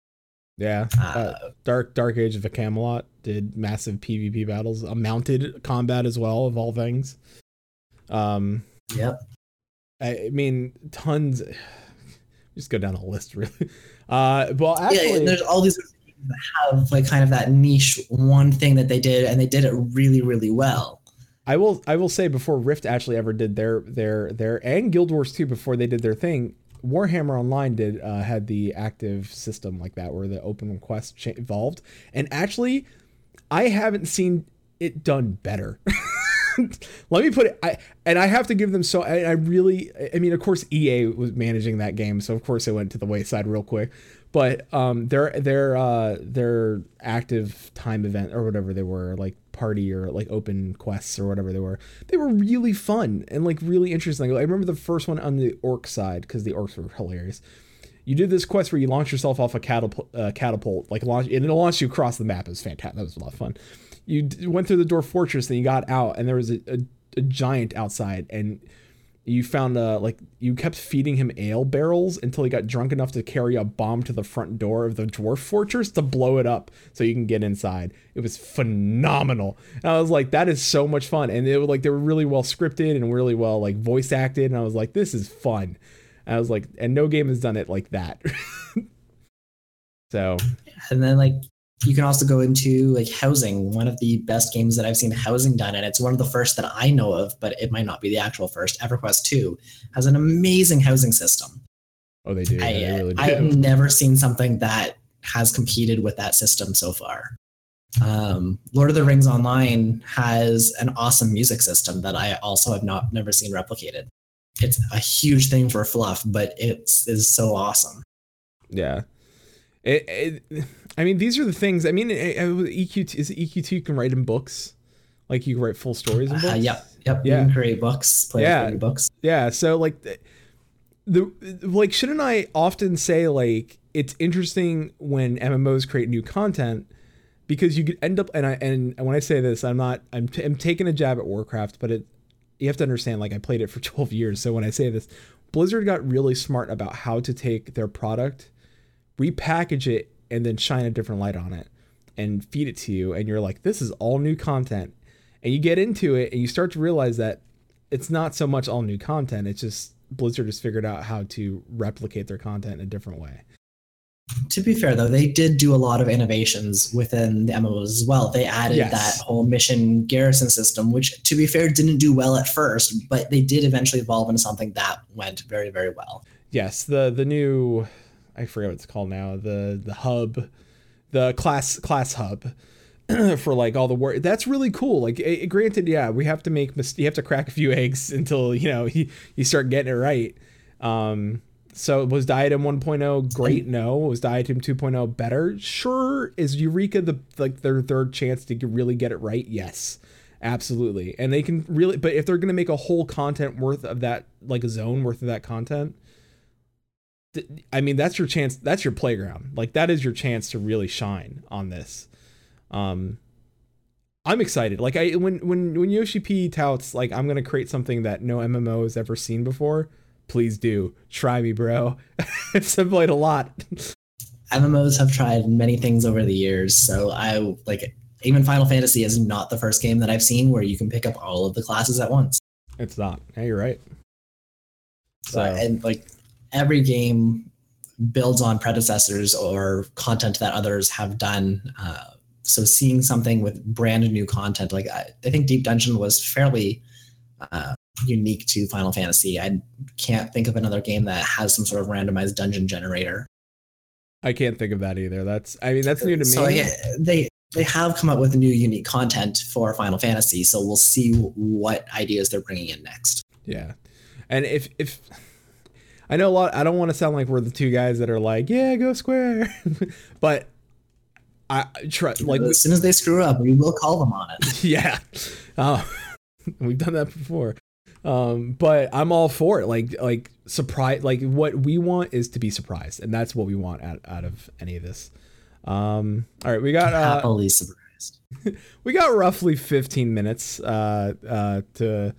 Yeah, uh, uh, Dark Dark Age of the Camelot did massive PvP battles, a mounted combat as well of all things. Um, yep. I, mean, tons. Just go down a list, really. Uh, well, actually, yeah, there's all these that have like kind of that niche one thing that they did, and they did it really, really well. I will I will say before Rift actually ever did their their their and Guild Wars 2 before they did their thing, Warhammer Online did uh, had the active system like that where the open quest evolved, and actually, I haven't seen it done better. let me put it. I and I have to give them so. I, I really. I mean, of course, EA was managing that game, so of course it went to the wayside real quick. But um, their their uh, their active time event or whatever they were, like party or like open quests or whatever they were, they were really fun and like really interesting. I remember the first one on the orc side because the orcs were hilarious. You did this quest where you launch yourself off a catapult, uh, catapult like launch, and it launched you across the map. It was fantastic. That was a lot of fun. You d- went through the door fortress, and you got out, and there was a, a, a giant outside, and you found uh like you kept feeding him ale barrels until he got drunk enough to carry a bomb to the front door of the dwarf fortress to blow it up so you can get inside. It was phenomenal. And I was like, that is so much fun. And it were like they were really well scripted and really well like voice acted. And I was like, this is fun. And I was like, and no game has done it like that. so And then like you can also go into like housing, one of the best games that I've seen housing done, and it's one of the first that I know of, but it might not be the actual first. EverQuest 2 has an amazing housing system. Oh, they do. I, they really do. I have never seen something that has competed with that system so far. Um, Lord of the Rings Online has an awesome music system that I also have not never seen replicated. It's a huge thing for fluff, but it's is so awesome. Yeah. It, it, I mean, these are the things. I mean, it, EQ is it EQ2 you can write in books, like you can write full stories in books. Uh, yep, yep. Yeah. You can create books, play Yeah. yeah. books. Yeah. So like, the, the like, shouldn't I often say like it's interesting when MMOs create new content because you could end up and I and when I say this, I'm not I'm t- I'm taking a jab at Warcraft, but it you have to understand like I played it for 12 years, so when I say this, Blizzard got really smart about how to take their product, repackage it, and then shine a different light on it and feed it to you, and you're like, this is all new content, and you get into it and you start to realize that it's not so much all new content, it's just Blizzard has figured out how to replicate their content in a different way. To be fair, though, they did do a lot of innovations within the MMOs as well. They added Yes. that whole mission garrison system, which, to be fair, didn't do well at first, but they did eventually evolve into something that went very, very well. Yes, the the new I forget what it's called now. The the hub, the class class hub for like all the work. That's really cool. Like eh, granted, yeah, we have to make mis- you have to crack a few eggs until you know you, you start getting it right. Um so was Diadem 1.0 great? No. Was Diadem 2.0 better? Sure. Is Eureka the like their third chance to really get it right? Yes. Absolutely. And they can really but if they're going to make a whole content worth of that like a zone worth of that content, I mean, that's your chance. That's your playground. Like that is your chance to really shine on this. Um, I'm excited. Like I when when when Yoshi P touts like I'm gonna create something that no MMO has ever seen before. Please do try me, bro. I've played a lot. MMOs have tried many things over the years, so I like even Final Fantasy is not the first game that I've seen where you can pick up all of the classes at once. It's not. Yeah, you're right. So, and like every game builds on predecessors or content that others have done. Uh, so seeing something with brand new content, like I, I think Deep Dungeon was fairly uh, unique to Final Fantasy. I can't think of another game that has some sort of randomized dungeon generator. I can't think of that either. That's I mean that's new to me. So yeah, they they have come up with new unique content for Final Fantasy. So we'll see what ideas they're bringing in next. Yeah. And if if I know a lot I don't want to sound like we're the two guys that are like, yeah, go square. but I try like as soon as they screw up, we will call them on it. yeah. Oh, we've done that before. Um, but I'm all for it. Like like surprise like what we want is to be surprised, and that's what we want out, out of any of this. Um, all right, we got uh, Happily surprised. we got roughly 15 minutes uh, uh, to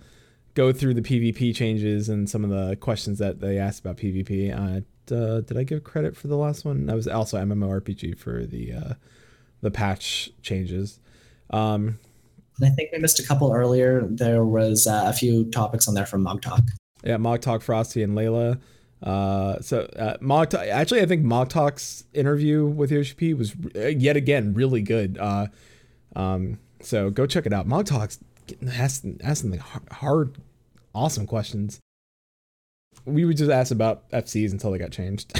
go through the PvP changes and some of the questions that they asked about PvP. Uh, uh, did I give credit for the last one? That was also MMORPG for the uh, the patch changes. Um, And I think we missed a couple earlier. There was uh, a few topics on there from Mog Talk. yeah, Mog Talk, Frosty, and Layla. Uh, so uh, Mog Talk, actually, I think Mog Talk's interview with Yoshi was uh, yet again really good. Uh, um, so go check it out. Mog Talk's asking asking the hard, hard, awesome questions. We would just ask about FCs until they got changed,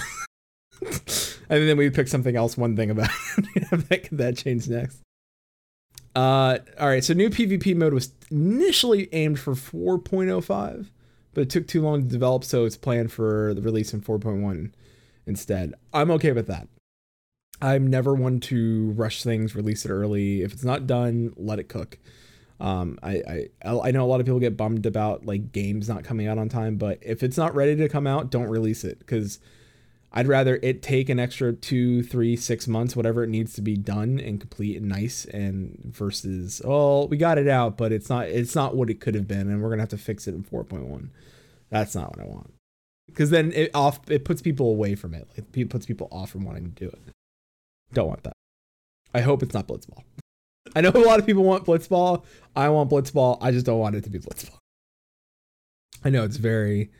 and then we would pick something else, one thing about that that changed next. Uh, all right, so new PvP mode was initially aimed for 4.05, but it took too long to develop, so it's planned for the release in 4.1 instead. I'm okay with that. I'm never one to rush things, release it early. If it's not done, let it cook. Um, I, I I know a lot of people get bummed about like games not coming out on time, but if it's not ready to come out, don't release it because I'd rather it take an extra two, three, six months, whatever it needs to be done and complete and nice, and versus oh we got it out, but it's not it's not what it could have been, and we're gonna have to fix it in four point one. That's not what I want because then it off it puts people away from it. Like it puts people off from wanting to do it. Don't want that. I hope it's not Blitzball. I know a lot of people want Blitzball. I want Blitzball. I just don't want it to be Blitzball. I know it's very,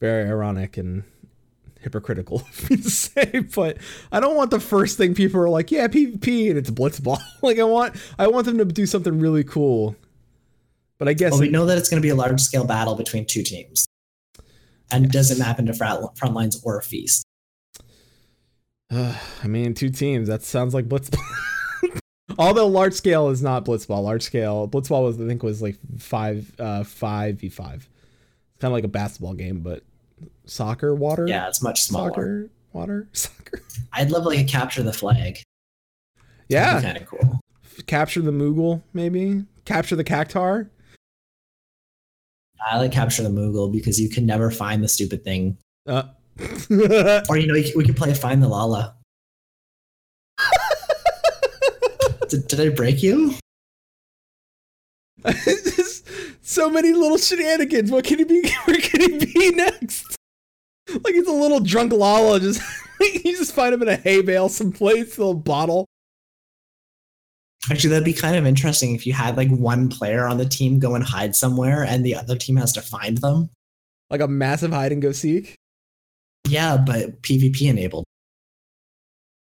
very ironic and hypocritical of me to say, but I don't want the first thing people are like, yeah, PvP, and it's Blitzball. like I want, I want them to do something really cool. But I guess Well, we know that it's going to be a large scale battle between two teams, and doesn't map into front, front lines or feast. Uh, I mean, two teams. That sounds like Blitzball. Although large scale is not Blitzball. Large scale Blitzball was I think was like five uh five v five. It's kind of like a basketball game, but soccer water. Yeah, it's much smaller. Soccer water soccer. I'd love like a capture the flag. Yeah, kind of cool. capture the Moogle maybe. Capture the Cactuar. I like capture the Moogle because you can never find the stupid thing. Uh. Or you know, we could play find the Lala. Did, did I break you? So many little shenanigans. What can he be? Where can he be next? Like he's a little drunk Lala. Just you just find him in a hay bale someplace, a little bottle. Actually, that'd be kind of interesting if you had like one player on the team go and hide somewhere, and the other team has to find them. Like a massive hide and go seek. Yeah, but PvP enabled.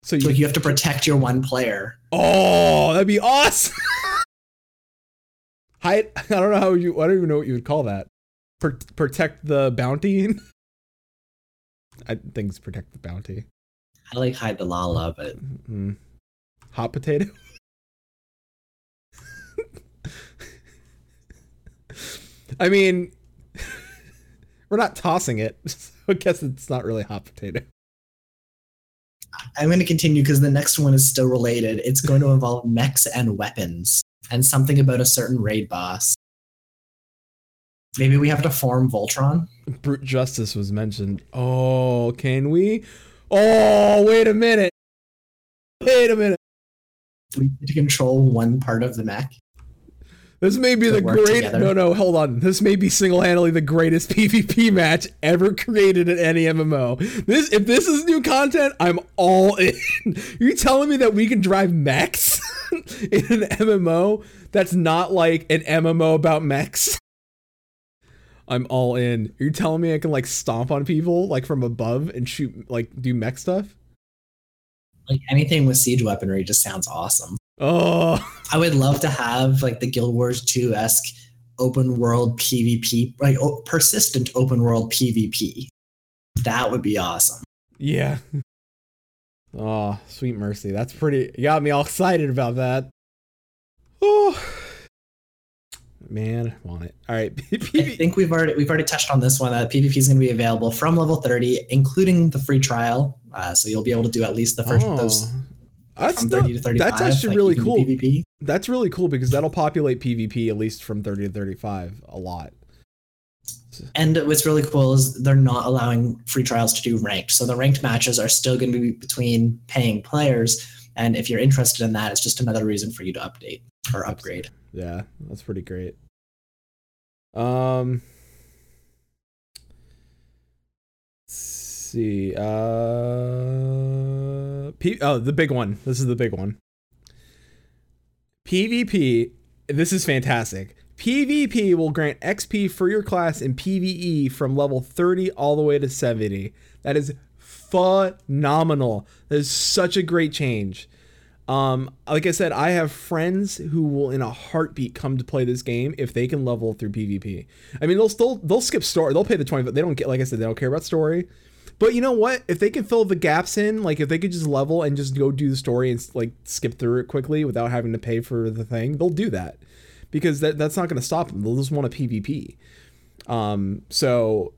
So you, Like you have to protect your one player. oh, that'd be awesome. hide. I don't know how you. I don't even know what you would call that. Pro- protect the bounty. I think it's protect the bounty. I like hide the Lala, but Mm. Hot potato. I mean, we're not tossing it, so I guess it's not really hot potato. I'm going to continue because the next one is still related. It's going to involve mechs and weapons, and something about a certain raid boss. Maybe we have to form Voltron. Brute justice was mentioned. Oh, can we? Oh, wait a minute. Wait a minute. We need to control one part of the mech. This may be the great. together. No, no, hold on. This may be single-handedly the greatest PvP match ever created in any MMO. This, if this is new content, I'm all in. You're telling me that we can drive mechs in an MMO that's not like an MMO about mechs? I'm all in. Are You're telling me I can like stomp on people like from above and shoot like do mech stuff? Like anything with siege weaponry just sounds awesome. Oh, I would love to have like the Guild Wars 2 esque open world PvP, like o- persistent open world PvP. That would be awesome. yeah. Oh, sweet mercy. That's pretty. You got me all excited about that. Oh, man, I want it. All right. I think we've already we've already touched on this one. That PvP is going to be available from level 30, including the free trial. Uh, so you'll be able to do at least the first those Oh, that's from not- 30 to 35. That's actually like really cool. PvP. That's really cool because that'll populate PvP at least from 30 to 35 a lot. And what's really cool is they're not allowing free trials to do ranked. So the ranked matches are still going to be between paying players. And if you're interested in that, it's just another reason for you to update or upgrade. Yeah, that's pretty great. Um let's see. Uh P- oh, the big one. This is the big one. PvP, this is fantastic. PvP will grant XP for your class in PvE from level 30 all the way to 70. That is phenomenal. That is such a great change. Um, like I said, I have friends who will in a heartbeat come to play this game if they can level through PvP. I mean, they'll still they'll skip story. They'll pay the 20, but they don't get like I said, they don't care about story. But you know what? If they can fill the gaps in, like if they could just level and just go do the story and like skip through it quickly without having to pay for the thing, they'll do that because that, that's not going to stop them. They'll just want a PvP. Um, so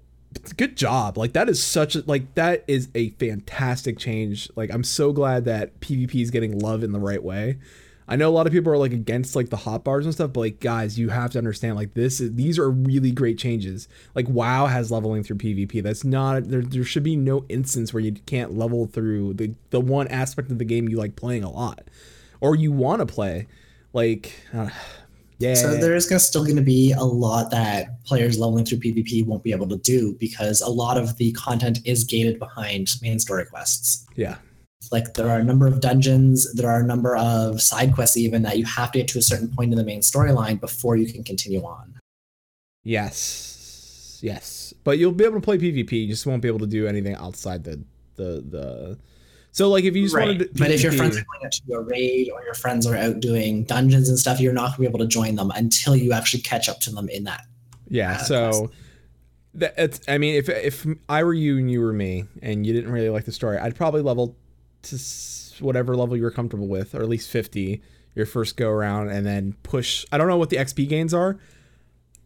good job. Like that is such a like that is a fantastic change. Like I'm so glad that PvP is getting love in the right way. I know a lot of people are like against like the hot bars and stuff, but like guys, you have to understand like this is these are really great changes. Like WoW has leveling through PvP. That's not there there should be no instance where you can't level through the the one aspect of the game you like playing a lot or you want to play. Like uh, yeah. So there's gonna still going to be a lot that players leveling through PvP won't be able to do because a lot of the content is gated behind main story quests. yeah. Like there are a number of dungeons, there are a number of side quests even that you have to get to a certain point in the main storyline before you can continue on. Yes. Yes. But you'll be able to play PvP, you just won't be able to do anything outside the the the So like if you just wanted to But if your friends are going out to do a raid or your friends are out doing dungeons and stuff, you're not going to be able to join them until you actually catch up to them in that. Yeah, uh, so that it's I mean if if I were you and you were me and you didn't really like the story, I'd probably level to whatever level you were comfortable with or at least 50 your first go around and then push I don't know what the XP gains are.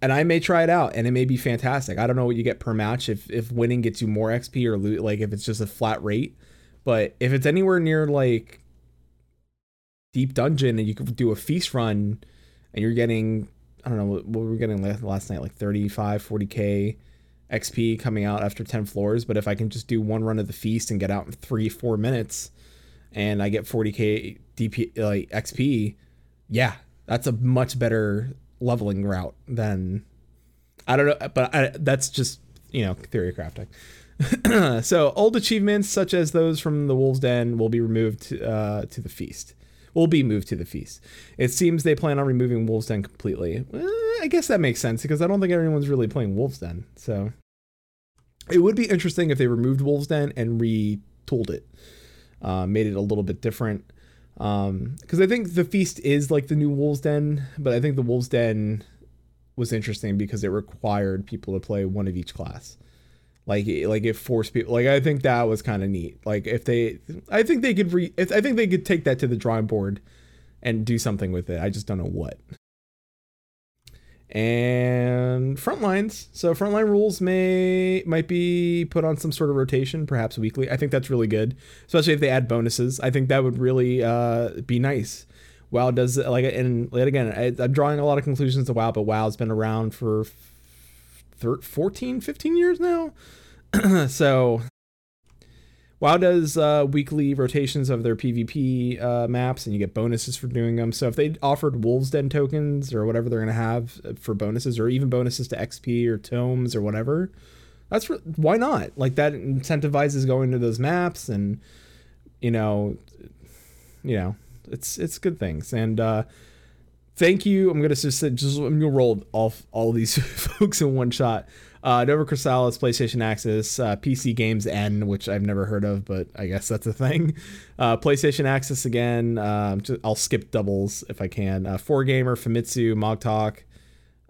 And I may try it out and it may be fantastic. I don't know what you get per match if if winning gets you more XP or loot like if it's just a flat rate. But if it's anywhere near like deep dungeon and you could do a feast run and you're getting I don't know what what were we getting last night, like 35, 40k XP coming out after 10 floors. But if I can just do one run of the feast and get out in three, four minutes, and I get 40k DP like XP, yeah, that's a much better leveling route than I don't know, but I, that's just you know theory crafting. so old achievements such as those from the Wolves Den will be removed uh, to the feast. Will be moved to the feast. It seems they plan on removing Wolves Den completely. Eh, I guess that makes sense because I don't think anyone's really playing Wolves Den. So it would be interesting if they removed Wolves Den and retooled it, uh, made it a little bit different. Because I think the feast is like the new Wolves Den, but I think the Wolves Den was interesting because it required people to play one of each class like like it forced people like i think that was kind of neat. Like if they i think they could re i think they could take that to the drawing board and do something with it. I just don't know what. And front lines. So frontline rules may might be put on some sort of rotation perhaps weekly. I think that's really good especially if they add bonuses. I think that would really uh be nice. Wow does like and again I, i'm drawing a lot of conclusions to wow but wow's been around for thir- 14 15 years now so WoW does uh, weekly rotations of their PvP uh, maps, and you get bonuses for doing them. So if they offered Wolves Den tokens or whatever they're gonna have for bonuses, or even bonuses to XP or tomes or whatever, that's re- why not? Like that incentivizes going to those maps, and you know, you know, it's it's good things. And uh, thank you. I'm gonna just just I'm gonna roll all all these folks in one shot. Uh, Novacrystallis, PlayStation Access, uh, PC Games N, which I've never heard of, but I guess that's a thing. Uh, PlayStation Access again. Um, ju- I'll skip doubles if I can. Uh, Four Gamer, Famitsu, Mogtalk,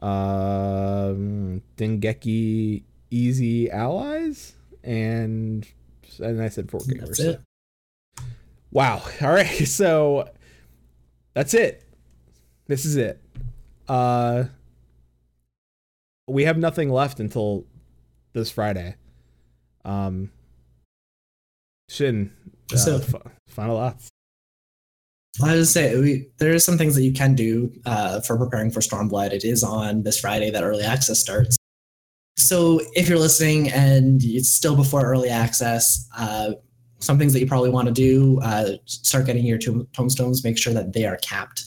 um, Dengeki, Easy Allies, and and I said Four Gamer. That's so- it. Wow. All right. So that's it. This is it. Uh we have nothing left until this Friday. Um Shin, uh, So- f- final thoughts. I would say we, there are some things that you can do uh, for preparing for Stormblood. It is on this Friday that early access starts. So if you're listening and it's still before early access, uh, some things that you probably want to do: uh, start getting your tomb- tomestones. Make sure that they are capped.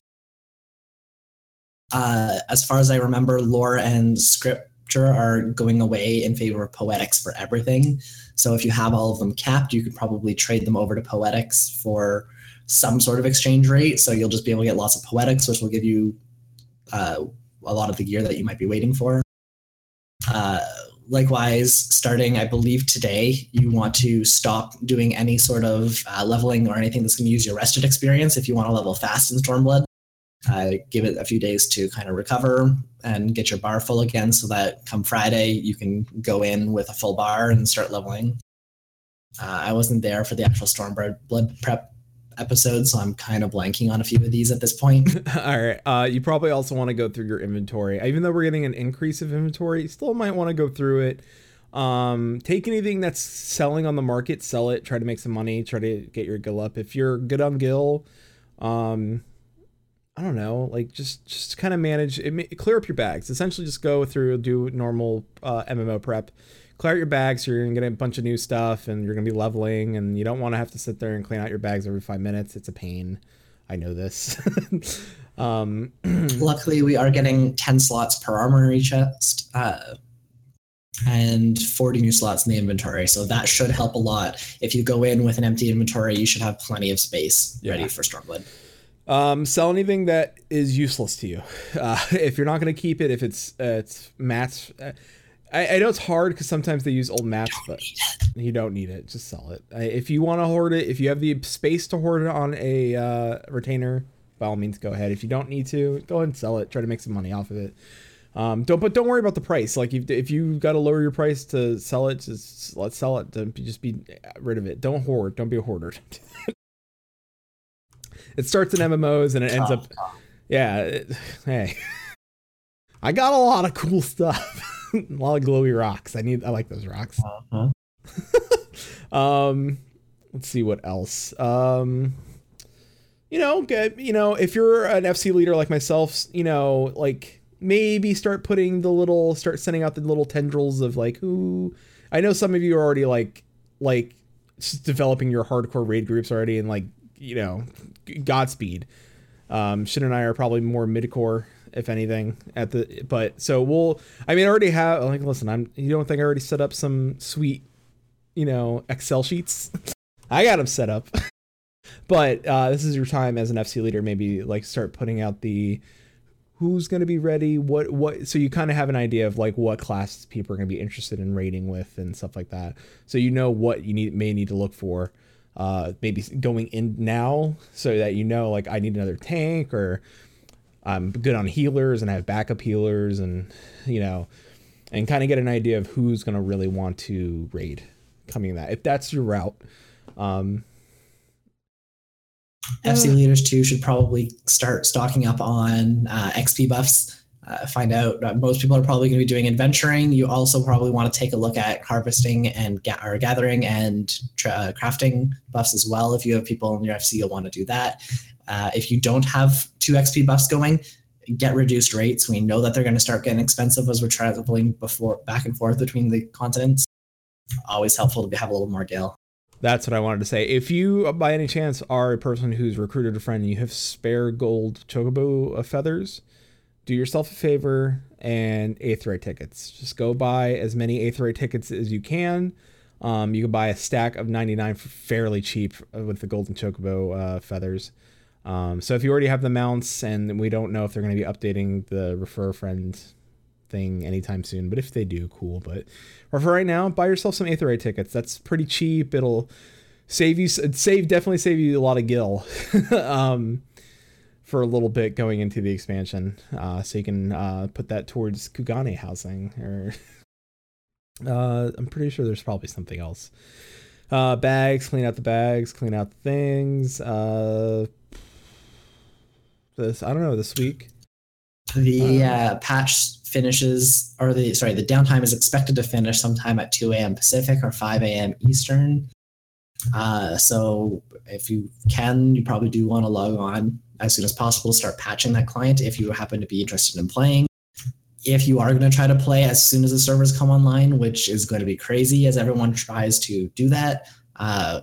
Uh, as far as I remember, lore and scripture are going away in favor of poetics for everything. So if you have all of them capped, you could probably trade them over to poetics for some sort of exchange rate. So you'll just be able to get lots of poetics, which will give you uh, a lot of the gear that you might be waiting for. Uh, likewise, starting, I believe, today, you want to stop doing any sort of uh, leveling or anything that's going to use your rested experience if you want to level fast in Stormblood. Uh, give it a few days to kind of recover and get your bar full again so that come Friday you can go in with a full bar and start leveling. Uh, I wasn't there for the actual Stormblood blood prep episode, so I'm kind of blanking on a few of these at this point. All right. Uh, you probably also want to go through your inventory. Even though we're getting an increase of inventory, you still might want to go through it. Um, take anything that's selling on the market, sell it, try to make some money, try to get your gill up. If you're good on gill, um, I don't know, like just just kind of manage it, clear up your bags. Essentially, just go through, do normal uh, MMO prep, clear out your bags. So you're gonna get a bunch of new stuff, and you're gonna be leveling, and you don't want to have to sit there and clean out your bags every five minutes. It's a pain. I know this. um, Luckily, we are getting 10 slots per armory chest. Uh, and 40 new slots in the inventory. So that should help a lot. If you go in with an empty inventory, you should have plenty of space Yeah. ready for Stormblood. Um, sell anything that is useless to you. Uh, if you're not going to keep it, if it's uh, it's mats, uh, I, I know it's hard because sometimes they use old mats, but you don't need it. Just sell it. If you want to hoard it, if you have the space to hoard it on a uh, retainer, by all means, go ahead. If you don't need to, go ahead and sell it. Try to make some money off of it. Um, don't but don't worry about the price. Like if if you got to lower your price to sell it, just let's sell it. Don't be, just be rid of it. Don't hoard. Don't be a hoarder. it starts in MMOs and it ends up yeah. It, hey, I got a lot of cool stuff. a lot of glowy rocks. I need. I like those rocks. Uh-huh. Um, let's see what else. Um, you know, get you know, if you're an FC leader like myself, you know, like maybe start putting the little, start sending out the little tendrils of like who. I know some of you are already like, like just developing your hardcore raid groups already, and like you know, Godspeed. Um, Shin and I are probably more midcore, if anything, at the. But so we'll. I mean, I already have. Like, listen, I'm. You don't think I already set up some sweet, you know, Excel sheets? I got them set up. but uh, this is your time as an FC leader. Maybe like start putting out the who's going to be ready what what so you kind of have an idea of like what classes people are going to be interested in raiding with and stuff like that so you know what you need may need to look for uh maybe going in now so that you know like i need another tank or i'm good on healers and i have backup healers and you know and kind of get an idea of who's going to really want to raid coming that if that's your route um FC leaders too should probably start stocking up on uh, XP buffs. Uh, find out uh, most people are probably going to be doing adventuring. You also probably want to take a look at harvesting and ga- or gathering and tra- uh, crafting buffs as well. If you have people in your FC, you'll want to do that. Uh, if you don't have two XP buffs going, get reduced rates. We know that they're going to start getting expensive as we're traveling before back and forth between the continents. Always helpful to have a little more gale. That's what I wanted to say. If you, by any chance, are a person who's recruited a friend and you have spare gold chocobo uh, feathers, do yourself a favor and Aetheryte tickets. Just go buy as many Aetheryte tickets as you can. Um, you can buy a stack of 99 for fairly cheap with the golden chocobo uh, feathers. Um, so if you already have the mounts, and we don't know if they're going to be updating the refer friend thing anytime soon, but if they do, cool. But or for right now, buy yourself some Aetheryte tickets. That's pretty cheap. It'll save you save definitely save you a lot of gil um, for a little bit going into the expansion. Uh, so you can uh, put that towards Kugane housing or uh, I'm pretty sure there's probably something else. Uh, bags, clean out the bags, clean out the things. Uh, this I don't know this week. The uh, patch finishes, or the sorry, the downtime is expected to finish sometime at 2 a.m. Pacific or 5 a.m. Eastern. Uh, so if you can, you probably do want to log on as soon as possible to start patching that client if you happen to be interested in playing. If you are going to try to play as soon as the servers come online, which is going to be crazy as everyone tries to do that, uh,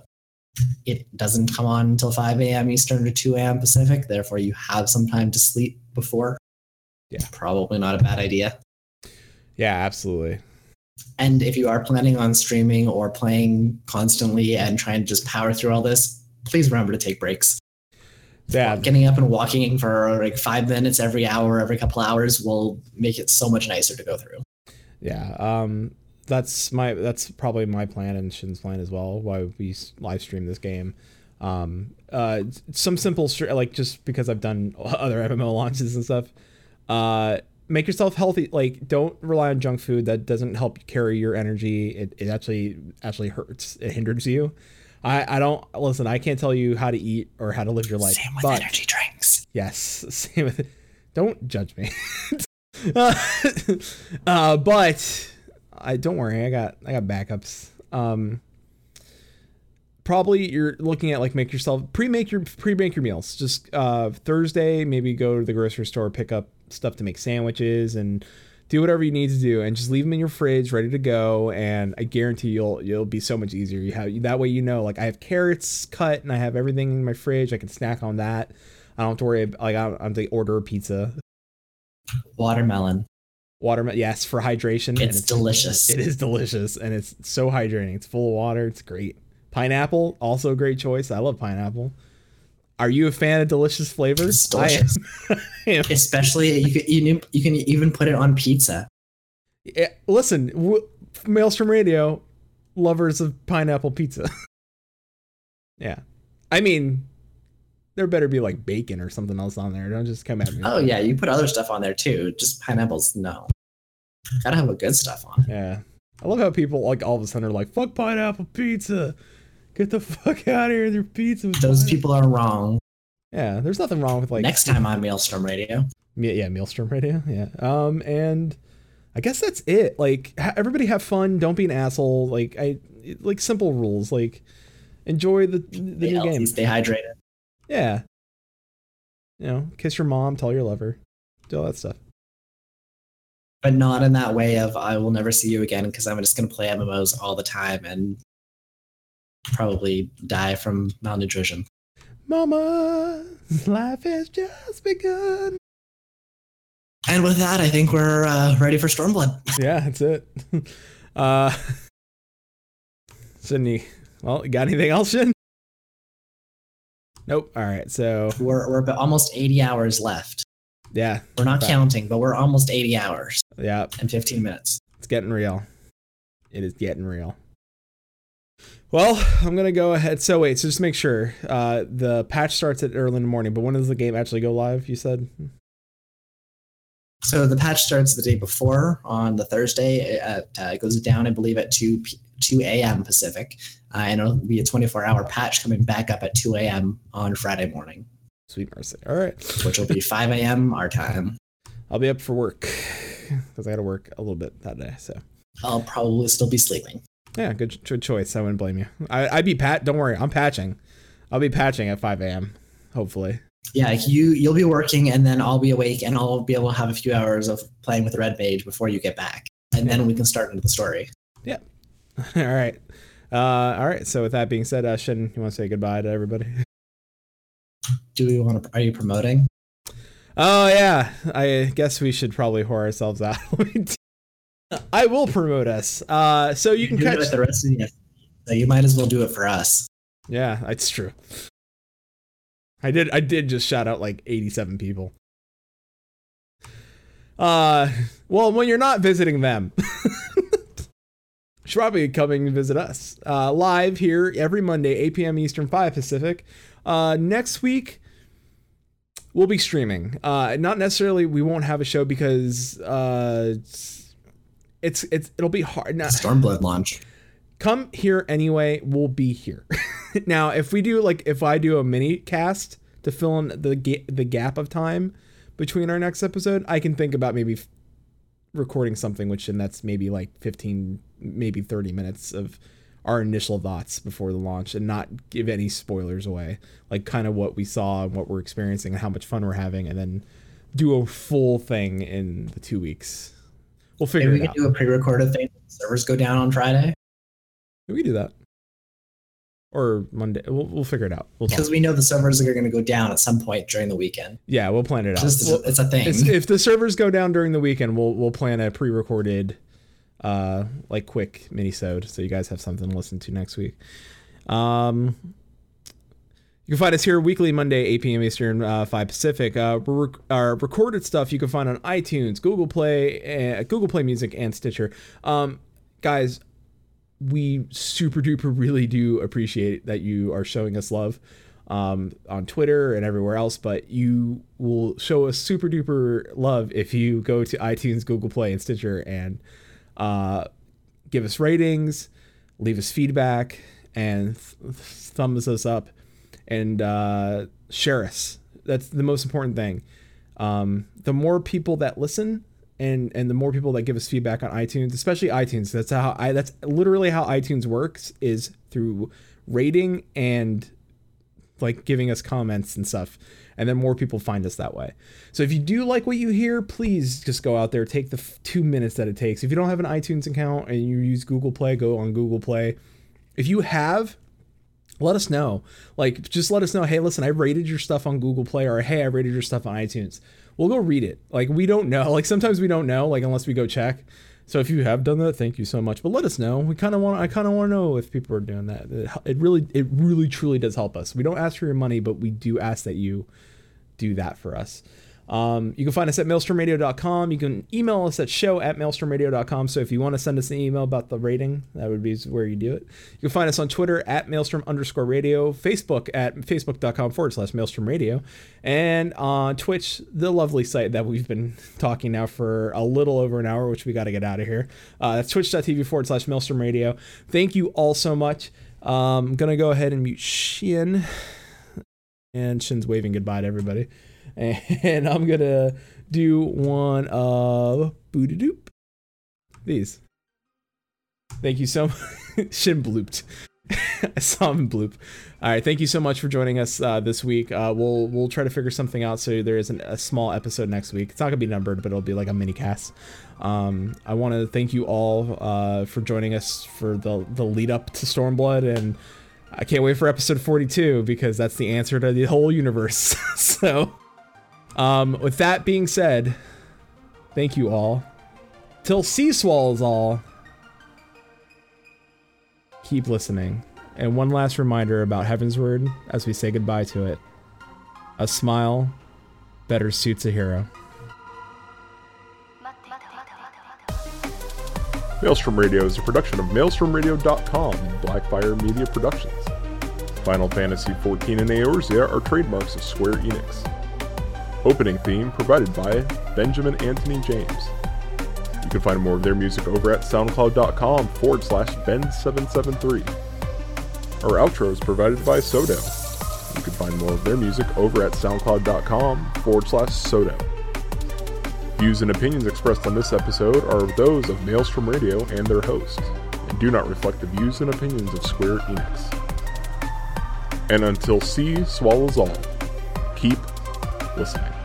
it doesn't come on until 5 a.m. Eastern or 2 a.m. Pacific. Therefore, you have some time to sleep before. Yeah. Probably not a bad idea. Yeah, absolutely. And if you are planning on streaming or playing constantly and trying to just power through all this, please remember to take breaks. Yeah, Getting up and walking for like five minutes every hour, every couple hours will make it so much nicer to go through. yeah. Um, that's my that's probably my plan and Shin's plan as well. Why we live stream this game. Um, uh, some simple like just because I've done other MMO launches and stuff. Uh, make yourself healthy. Like, don't rely on junk food that doesn't help carry your energy. It, it actually actually hurts. It hinders you. I, I don't listen. I can't tell you how to eat or how to live your life. Same with but energy drinks. yes, same with. Don't judge me. uh, uh, but I don't worry. I got I got backups. Um, probably you're looking at like make yourself pre-make your pre-make your meals. Just uh, Thursday, maybe go to the grocery store, pick up stuff to make sandwiches, and do whatever you need to do, and just leave them in your fridge, ready to go. And I guarantee you'll you'll be so much easier. You have that way you know like I have carrots cut and I have everything in my fridge. I can snack on that. I don't have to worry about, like I I to order a pizza. Watermelon. Watermelon, yes, for hydration. and It's delicious. It is delicious and it's so hydrating. It's full of water. It's great. Pineapple, also a great choice. I love pineapple. Are you a fan of delicious flavors? It's delicious. I am. Especially you can you, you can even put it on pizza. Yeah, listen, w- Maelstrom Radio, lovers of pineapple pizza. yeah. I mean, there better be like bacon or something else on there. Don't just come at me. Oh yeah, you put other stuff on there too. Just pineapples, no. Gotta have a good stuff on it. Yeah. I love how people like all of a sudden are like, fuck pineapple pizza. Get the fuck out of here your pizza. Those pineapple." people are wrong. Yeah, there's nothing wrong with like Next time on Maelstrom Radio. Yeah, yeah, Maelstrom Radio. Yeah. Um, and I guess that's it. Like, ha- everybody have fun. Don't be an asshole. Like, I like simple rules. Like, enjoy the the new game. Stay hydrated. Yeah. You know, kiss your mom. Tell your lover. Do all that stuff. But not in that way of I will never see you again because I'm just gonna play MMOs all the time and probably die from malnutrition. Mama, life has just begun. And with that, I think we're uh, ready for Stormblood. Yeah, that's it. Uh, Sydney. Well, you got anything else, Shin? Nope. All right. So We're, we're about almost 80 hours left. yeah, We're not counting, but we're almost 80 hours yeah. and 15 minutes. It's getting real. It is getting real. Well, I'm gonna go ahead. So wait, so just make sure uh, the patch starts at early in the morning. But when does the game actually go live? You said. So the patch starts the day before on the Thursday. At, uh, it goes down, I believe, at 2 p- 2 a.m. Pacific, uh, and it'll be a 24 hour patch coming back up at 2 a.m. on Friday morning, Sweet mercy. All right, which will be 5 a.m. our time. I'll be up for work because I got to work a little bit that day. So I'll probably still be sleeping. Yeah, good, good choice. I wouldn't blame you. I, I'd be pat. Don't worry, I'm patching. I'll be patching at 5 a.m. Hopefully. Yeah, you you'll be working, and then I'll be awake, and I'll be able to have a few hours of playing with Red Mage before you get back, and then we can start into the story. Yeah. all right. Uh, all right. So with that being said, uh, Shin, you want to say goodbye to everybody? Do we want to? Are you promoting? Oh yeah, I guess we should probably whore ourselves out. I will promote us. Uh, so you can do catch. the rest of the. So you might as well do it for us. Yeah, it's true. I did. I did just shout out like eighty-seven people. Uh, well, when you're not visiting them, should probably coming and visit us uh, live here every Monday, 8 p.m. Eastern, 5 Pacific. Uh, next week, we'll be streaming. Uh, not necessarily we won't have a show because uh, it's, it's it'll be hard. Now, Stormblood launch. come here anyway. We'll be here. now, if we do like if I do a mini cast to fill in the ga- the gap of time between our next episode, I can think about maybe f- recording something which and that's maybe like 15 maybe 30 minutes of our initial thoughts before the launch and not give any spoilers away. Like kind of what we saw and what we're experiencing and how much fun we're having and then do a full thing in the 2 weeks. We'll figure Maybe we can do a pre-recorded thing. Servers go down on Friday We can do that. Or Monday. We'll, we'll figure it out. We'll because we know the servers are going to go down at some point during the weekend. Yeah, we'll plan it out. Just We'll- it's a thing. it's- if the servers go down during the weekend, we'll we'll plan a pre-recorded, uh, like quick mini-sode, so you guys have something to listen to next week. Um, you can find us here weekly, Monday, 8 p.m. Eastern, uh, 5 Pacific. Uh, rec- our recorded stuff you can find on iTunes, Google Play, uh, Google Play Music, and Stitcher. Um, guys, we super duper really do appreciate that you are showing us love um, on Twitter and everywhere else. But you will show us super duper love if you go to iTunes, Google Play, and Stitcher and uh, give us ratings, leave us feedback, and th- thumbs us up, and uh, share us. That's the most important thing. Um, the more people that listen, and and the more people that give us feedback on iTunes, especially iTunes, that's how I that's literally how iTunes works is through rating and like giving us comments and stuff and then more people find us that way so if you do like what you hear please just go out there take the f- two minutes that it takes if you don't have an itunes account and you use google play go on google play if you have let us know like just let us know hey listen i rated your stuff on google play or hey i rated your stuff on itunes we'll go read it like we don't know like sometimes we don't know like unless we go check so if you have done that, thank you so much. But let us know. We kind of want. I kind of want to know if people are doing that. It, it really, it really, truly does help us. We don't ask for your money, but we do ask that you do that for us. Um, you can find us at maelstromradio.com. You can email us at show at maelstromradio.com. So if you want to send us an email about the rating, that would be where you do it. You can find us on Twitter at maelstrom underscore radio, Facebook at facebook.com forward slash maelstrom radio, and on Twitch, the lovely site that we've been talking now for a little over an hour, which we got to get out of here. Uh, that's twitch.tv forward slash maelstrom radio. Thank you all so much. Um, I'm going to go ahead and mute Shin. And Shin's waving goodbye to everybody and I'm gonna do one of booty doop. These. Thank you so much. Shin blooped. I saw him bloop. All right, thank you so much for joining us uh, this week. Uh, we'll we'll try to figure something out so there is an, a small episode next week. It's not gonna be numbered, but it'll be like a mini cast. Um, I want to thank you all uh, for joining us for the the lead up to Stormblood, and I can't wait for episode 42 because that's the answer to the whole universe. so. Um, with that being said, thank you all. Till sea swallows all. Keep listening. And one last reminder about Heavensward as we say goodbye to it. A smile better suits a hero. Maelstrom Radio is a production of MaelstromRadio.com, Blackfire Media Productions. Final Fantasy XIV and Eorzea are trademarks of Square Enix. Opening theme provided by Benjamin Anthony James. You can find more of their music over at soundcloud.com forward slash Ben773. Our outro is provided by Sodo. You can find more of their music over at soundcloud.com forward slash Sodo. Views and opinions expressed on this episode are those of Maelstrom Radio and their hosts, and do not reflect the views and opinions of Square Enix. And until sea swallows all, keep listening.